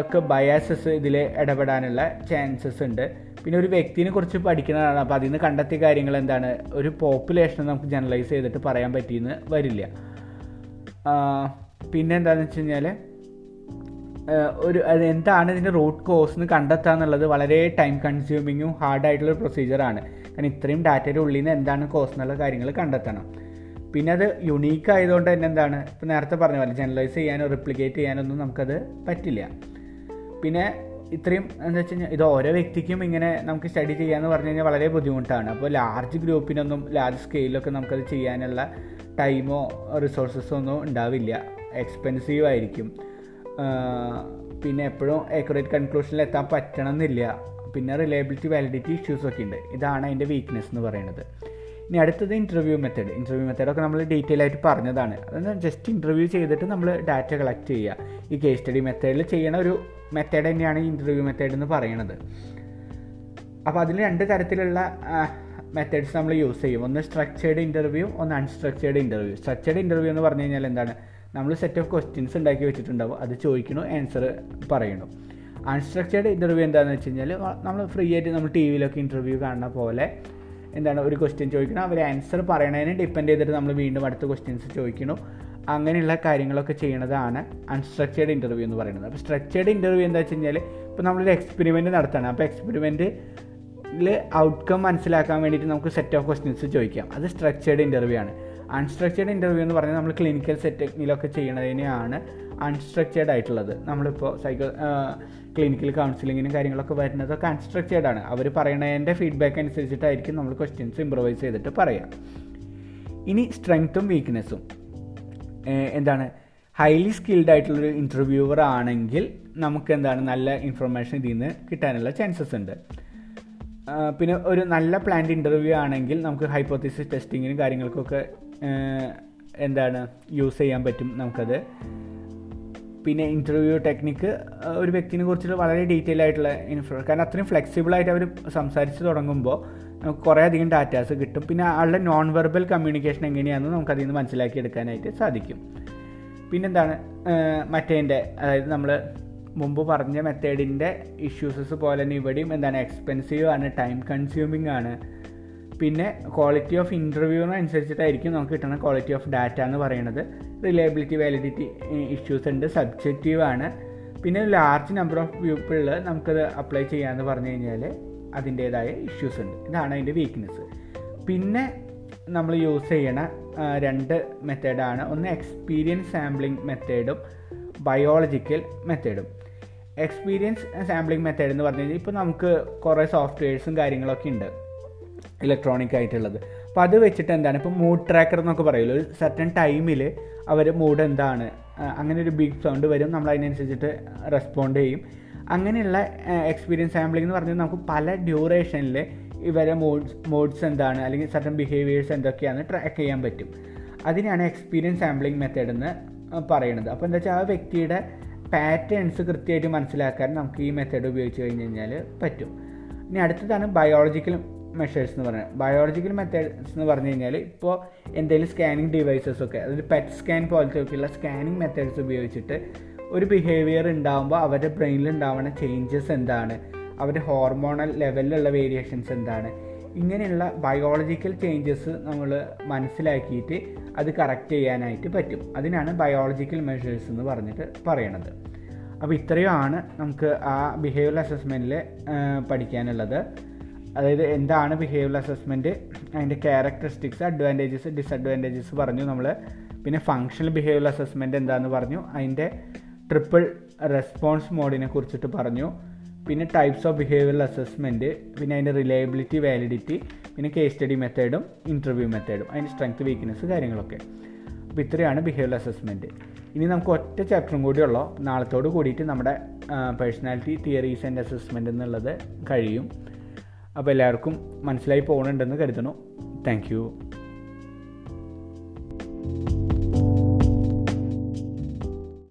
ഒക്കെ ബയാസസ് ഇതിൽ ഇടപെടാനുള്ള ചാൻസസ് ഉണ്ട്. പിന്നെ ഒരു വ്യക്തിനെ കുറിച്ച് പഠിക്കുന്നതാണ്. അപ്പോൾ അതിൽ നിന്ന് കണ്ടെത്തിയ കാര്യങ്ങൾ എന്താണ്? ഒരു പോപ്പുലേഷൻ നമുക്ക് ജനറലൈസ് ചെയ്തിട്ട് പറയാൻ പറ്റിയെന്ന് വരില്ല. പിന്നെ എന്താണെന്ന് വെച്ച് കഴിഞ്ഞാൽ ഒരു എന്താണ് ഇതിന്റെ റൂട്ട് കോസ് എന്ന് കണ്ടെത്തുക എന്നുള്ളത് വളരെ ടൈം കൺസ്യൂമിങ്ങും ഹാർഡായിട്ടുള്ള പ്രൊസീജിയറാണ് കാരണം ഇത്രയും ഡാറ്റയുടെ ഉള്ളിൽ നിന്ന് എന്താണ് കോസ് എന്നുള്ള കാര്യങ്ങൾ കണ്ടെത്തണം. പിന്നെ അത് യുണീക്ക് ആയതുകൊണ്ട് തന്നെ എന്താണ്? ഇപ്പോൾ നേരത്തെ പറഞ്ഞ പോലെ ജനറലൈസ് ചെയ്യാനോ റിപ്ലിക്കേറ്റ് ചെയ്യാനൊന്നും നമുക്കത് പറ്റില്ല. പിന്നെ ഇത്രയും എന്താ വെച്ച് കഴിഞ്ഞാൽ ഇത് ഓരോ വ്യക്തിക്കും ഇങ്ങനെ നമുക്ക് സ്റ്റഡി ചെയ്യാമെന്ന് പറഞ്ഞു കഴിഞ്ഞാൽ വളരെ ബുദ്ധിമുട്ടാണ്. അപ്പോൾ ലാർജ് ഗ്രൂപ്പിനൊന്നും ലാർജ് സ്കെയിലൊക്കെ നമുക്കത് ചെയ്യാനുള്ള ടൈമോ റിസോഴ്സസോ ഒന്നും ഉണ്ടാവില്ല. എക്സ്പെൻസീവ് ആയിരിക്കും. പിന്നെ എപ്പോഴും ഏക്കുറേറ്റ് കൺക്ലൂഷനിൽ എത്താൻ പറ്റണം എന്നില്ല പിന്നെ റിലയബിലിറ്റി വാലിഡിറ്റി ഇഷ്യൂസ് ഒക്കെ ഉണ്ട് ഇതാണ് അതിന്റെ വീക്ക്നെസ് എന്ന് പറയുന്നത് ഇനി അടുത്തത് ഇന്റർവ്യൂ മെത്തേഡ് ഇന്റർവ്യൂ മെത്തേഡൊക്കെ നമ്മൾ ഡീറ്റെയിൽ ആയിട്ട് പറഞ്ഞതാണ്. അതെന്ന് ജസ്റ്റ് ഇന്റർവ്യൂ ചെയ്തിട്ട് നമ്മൾ ഡാറ്റ കളക്ട് ചെയ്യുക ഈ കേസ് സ്റ്റഡി മെത്തേഡിൽ ചെയ്യണ ഒരു മെത്തേഡ് തന്നെയാണ് ഈ ഇന്റർവ്യൂ മെത്തേഡ് എന്ന് പറയുന്നത് അപ്പോൾ അതിൽ രണ്ട് തരത്തിലുള്ള മെത്തേഡ്സ് നമ്മൾ യൂസ് ചെയ്യും. ഒന്ന് സ്ട്രക്ചേർഡ് ഇന്റർവ്യൂ ഒന്ന് അൺസ്ട്രക്ചേർഡ് ഇന്റർവ്യൂ സ്ട്രക്ചേർഡ് ഇന്റർവ്യൂ എന്ന് പറഞ്ഞു കഴിഞ്ഞാൽ എന്താണ്? നമ്മൾ സെറ്റ് ഓഫ് ക്വസ്റ്റ്യൻസ് ഉണ്ടാക്കി വെച്ചിട്ടുണ്ടാവും. അത് ചോദിക്കണു ആൻസർ പറയണു അൺസ്ട്രക്ചേർഡ് ഇന്റർവ്യൂ എന്താണെന്ന് വെച്ച് കഴിഞ്ഞാൽ നമ്മൾ ഫ്രീ ആയിട്ട് നമ്മൾ ടി വിയിലൊക്കെ ഇന്റർവ്യൂ കാണുന്ന പോലെ എന്താണ് ഒരു ക്വസ്റ്റ്യൻ ചോദിക്കണം അവർ ആൻസർ പറയണതിന് ഡിപ്പെൻഡ് ചെയ്തിട്ട് നമ്മൾ വീണ്ടും അടുത്ത ക്വസ്റ്റ്യൻസ് ചോദിക്കണം അങ്ങനെയുള്ള കാര്യങ്ങളൊക്കെ ചെയ്യണതാണ് അൺസ്ട്രക്ചേർഡ് ഇന്റർവ്യൂ എന്ന് പറയുന്നത്. അപ്പോൾ സ്ട്രക്ചേർഡ് ഇന്റർവ്യൂ എന്താ വെച്ച് കഴിഞ്ഞാൽ ഇപ്പോൾ നമ്മളൊരു എക്സ്പെരിമെന്റ് നടത്തണം. അപ്പോൾ എക്സ്പെരിമെന്റ് ഔട്ട്കം മനസ്സിലാക്കാൻ വേണ്ടിയിട്ട് നമുക്ക് സെറ്റ് ഓഫ് ക്വസ്റ്റ്യൻസ് ചോദിക്കാം. അത് സ്ട്രക്ചേർഡ് ഇന്റർവ്യൂ ആണ്. അൺസ്ട്രക്ചേർഡ് ഇന്റർവ്യൂ എന്ന് പറഞ്ഞാൽ നമ്മൾ ക്ലിനിക്കൽ സെറ്റിങ്ങിലൊക്കെ ചെയ്യണതിനെയാണ് അൺസ്ട്രക്ചേർഡ് ആയിട്ടുള്ളത്. നമ്മളിപ്പോൾ സൈക്കോ ക്ലിനിക്കൽ കൗൺസിലിങ്ങിനും കാര്യങ്ങളൊക്കെ വരുന്നതൊക്കെ അൺസ്ട്രക്ചേർഡ് ആണ്. അവർ പറയുന്നതിന്റെ ഫീഡ്ബാക്ക് അനുസരിച്ചിട്ടായിരിക്കും നമ്മൾ ക്വസ്റ്റ്യൻസ് ഇമ്പ്രവൈസ് ചെയ്തിട്ട് പറയാം. ഇനി സ്ട്രെങ്ത്തും വീക്ക്നെസ്സും എന്താണ്? ഹൈലി സ്കിൽഡ് ആയിട്ടുള്ളൊരു ഇന്റർവ്യൂവർ ആണെങ്കിൽ നമുക്ക് എന്താണ് നല്ല ഇൻഫർമേഷൻ ഇതിൽ നിന്ന് കിട്ടാനുള്ള ചാൻസസ് ഉണ്ട്. പിന്നെ ഒരു നല്ല പ്ലാൻഡ് ഇന്റർവ്യൂ ആണെങ്കിൽ നമുക്ക് ഹൈപ്പോത്തിസിസ് ടെസ്റ്റിങ്ങിനും കാര്യങ്ങൾക്കൊക്കെ എന്താണ് യൂസ് ചെയ്യാൻ പറ്റും നമുക്കത്. പിന്നെ ഇന്റർവ്യൂ ടെക്നിക്ക് ഒരു വ്യക്തിനെ കുറിച്ചുള്ള വളരെ ഡീറ്റെയിൽ ആയിട്ടുള്ള ഇൻഫോ കാരണം അത്രയും ഫ്ലെക്സിബിൾ ആയിട്ട് അവർ സംസാരിച്ച് തുടങ്ങുമ്പോൾ നമുക്ക് കുറേ അധികം ഡാറ്റാസ് കിട്ടും. പിന്നെ ആളുടെ നോൺ വെർബൽ കമ്മ്യൂണിക്കേഷൻ എങ്ങനെയാണെന്ന് നമുക്ക് അതിൽ നിന്ന് മനസ്സിലാക്കിയെടുക്കാനായിട്ട് സാധിക്കും. പിന്നെന്താണ് മറ്റേന്റെ അതായത് നമ്മൾ മുമ്പ് പറഞ്ഞ മെത്തേഡിന്റെ ഇഷ്യൂസസ് പോലെ തന്നെ ഇവിടെയും എന്താണ് എക്സ്പെൻസീവ് ആണ് ടൈം കൺസ്യൂമിങ് ആണ് പിന്നെ ക്വാളിറ്റി ഓഫ് ഇന്റർവ്യൂവിന് അനുസരിച്ചിട്ടായിരിക്കും നമുക്ക് കിട്ടുന്ന ക്വാളിറ്റി ഓഫ് ഡാറ്റ എന്ന് പറയുന്നത്. റിലയബിലിറ്റി വാലിഡിറ്റി ഇഷ്യൂസ് ഉണ്ട് സബ്ജക്റ്റീവ് ആണ്. പിന്നെ ലാർജ് നമ്പർ ഓഫ് പീപ്പിളിൽ നമുക്കത് അപ്ലൈ ചെയ്യാമെന്ന് പറഞ്ഞു കഴിഞ്ഞാൽ അതിന്റേതായ ഇഷ്യൂസ് ഉണ്ട്. ഇതാണ് അതിന്റെ വീക്ക്നെസ് പിന്നെ നമ്മൾ യൂസ് ചെയ്യണ രണ്ട് മെത്തേഡാണ് ഒന്ന് എക്സ്പീരിയൻസ് സാമ്പിളിംഗ് മെത്തേഡും ബയോളജിക്കൽ മെത്തേഡും എക്സ്പീരിയൻസ് സാമ്പിളിംഗ് മെത്തേഡ് എന്ന് പറഞ്ഞു കഴിഞ്ഞാൽ ഇപ്പോൾ നമുക്ക് കുറേ സോഫ്റ്റ്വെയർസും കാര്യങ്ങളൊക്കെ ഉണ്ട്. ഇലക്ട്രോണിക് ആയിട്ടുള്ളത്. അപ്പോൾ അത് വെച്ചിട്ട് എന്താണ്? ഇപ്പോൾ മൂഡ് ട്രാക്കർ എന്നൊക്കെ പറയുമല്ലോ ഒരു സർട്ടൺ ടൈമിൽ അവർ മൂഡ് എന്താണ് അങ്ങനെ ഒരു ബിഗ് സൗണ്ട് വരും നമ്മൾ അതിനനുസരിച്ചിട്ട് റെസ്പോണ്ട് ചെയ്യും. അങ്ങനെയുള്ള എക്സ്പീരിയൻസ് സാമ്പിളിംഗ് എന്ന് പറഞ്ഞാൽ നമുക്ക് പല ഡ്യൂറേഷനിൽ ഇവരെ മോഡ്സ് മോഡ്സ് എന്താണ് അല്ലെങ്കിൽ സർട്ടൻ ബിഹേവിയേഴ്സ് എന്തൊക്കെയാണ് ട്രാക്ക് ചെയ്യാൻ പറ്റും. അതിനാണ് എക്സ്പീരിയൻസ് സാമ്പിളിംഗ് മെത്തേഡ് എന്ന് പറയുന്നത് അപ്പോൾ എന്താ വെച്ചാൽ ആ വ്യക്തിയുടെ പാറ്റേൺസ് കൃത്യമായിട്ട് മനസ്സിലാക്കാൻ നമുക്ക് ഈ മെത്തേഡ് ഉപയോഗിച്ച് കഴിഞ്ഞ് കഴിഞ്ഞാൽ പറ്റും. ഇനി അടുത്തതാണ് ബയോളജിക്കൽ മെഷേഴ്സ് എന്ന് പറയുന്നത് ബയോളജിക്കൽ മെത്തേഡ്സ് എന്ന് പറഞ്ഞു കഴിഞ്ഞാൽ ഇപ്പോൾ എന്തെങ്കിലും സ്കാനിങ് ഡിവൈസസ് ഒക്കെ അതായത് പെറ്റ് സ്കാൻ പോലത്തെ ഒക്കെയുള്ള സ്കാനിങ് മെത്തേഡ്സ് ഉപയോഗിച്ചിട്ട് ഒരു ബിഹേവിയർ ഉണ്ടാകുമ്പോൾ അവരുടെ ബ്രെയിനിൽ ഉണ്ടാവുന്ന ചേഞ്ചസ് എന്താണ്? അവരുടെ ഹോർമോണൽ ലെവലിലുള്ള വേരിയേഷൻസ് എന്താണ്? ഇങ്ങനെയുള്ള ബയോളജിക്കൽ ചേഞ്ചസ് നമ്മൾ മനസ്സിലാക്കിയിട്ട് അത് കറക്റ്റ് ചെയ്യാനായിട്ട് പറ്റും. അതിനാണ് ബയോളജിക്കൽ മെഷേഴ്സ് എന്ന് പറഞ്ഞിട്ട് പറയണത്. അപ്പോൾ ഇത്രയുമാണ് നമുക്ക് ആ ബിഹേവിയർ അസസ്മെന്റിൽ പഠിക്കാനുള്ളത്. അതായത് എന്താണ് ബിഹേവിയർ അസസ്മെന്റ് അതിന്റെ ക്യാരക്ടറിസ്റ്റിക്സ് അഡ്വാന്റേജസ് ഡിസഡ്വാന്റേജസ് പറഞ്ഞു നമ്മൾ പിന്നെ ഫങ്ഷണൽ ബിഹേവിയർ അസസ്മെന്റ് എന്താണെന്ന് പറഞ്ഞു. അതിന്റെ ട്രിപ്പിൾ റെസ്പോൺസ് മോഡിനെ കുറിച്ചിട്ട് പറഞ്ഞു. പിന്നെ ടൈപ്സ് ഓഫ് ബിഹേവിയർ അസസ്മെന്റ് പിന്നെ അതിന്റെ റിലയബിലിറ്റി വാലിഡിറ്റി പിന്നെ കേസ് സ്റ്റഡി മെത്തേഡും ഇന്റർവ്യൂ മെത്തേഡും അതിന്റെ സ്ട്രെങ്ത് വീക്ക്നെസ് കാര്യങ്ങളൊക്കെ. അപ്പോൾ ഇത്രയാണ് ബിഹേവിയർ അസസ്മെന്റ് ഇനി നമുക്ക് ഒറ്റ ചാപ്റ്ററും കൂടി ഉള്ളൂ. നാളത്തോട് കൂടിയിട്ട് നമ്മുടെ പേഴ്സണാലിറ്റി തിയറീസ് ആൻഡ് അസസ്മെന്റ് എന്നുള്ളത് കഴിയും. അപ്പോൾ എല്ലാവർക്കും മനസ്സിലായി പോകണുണ്ടെന്ന് കരുതണു താങ്ക് യു thank you.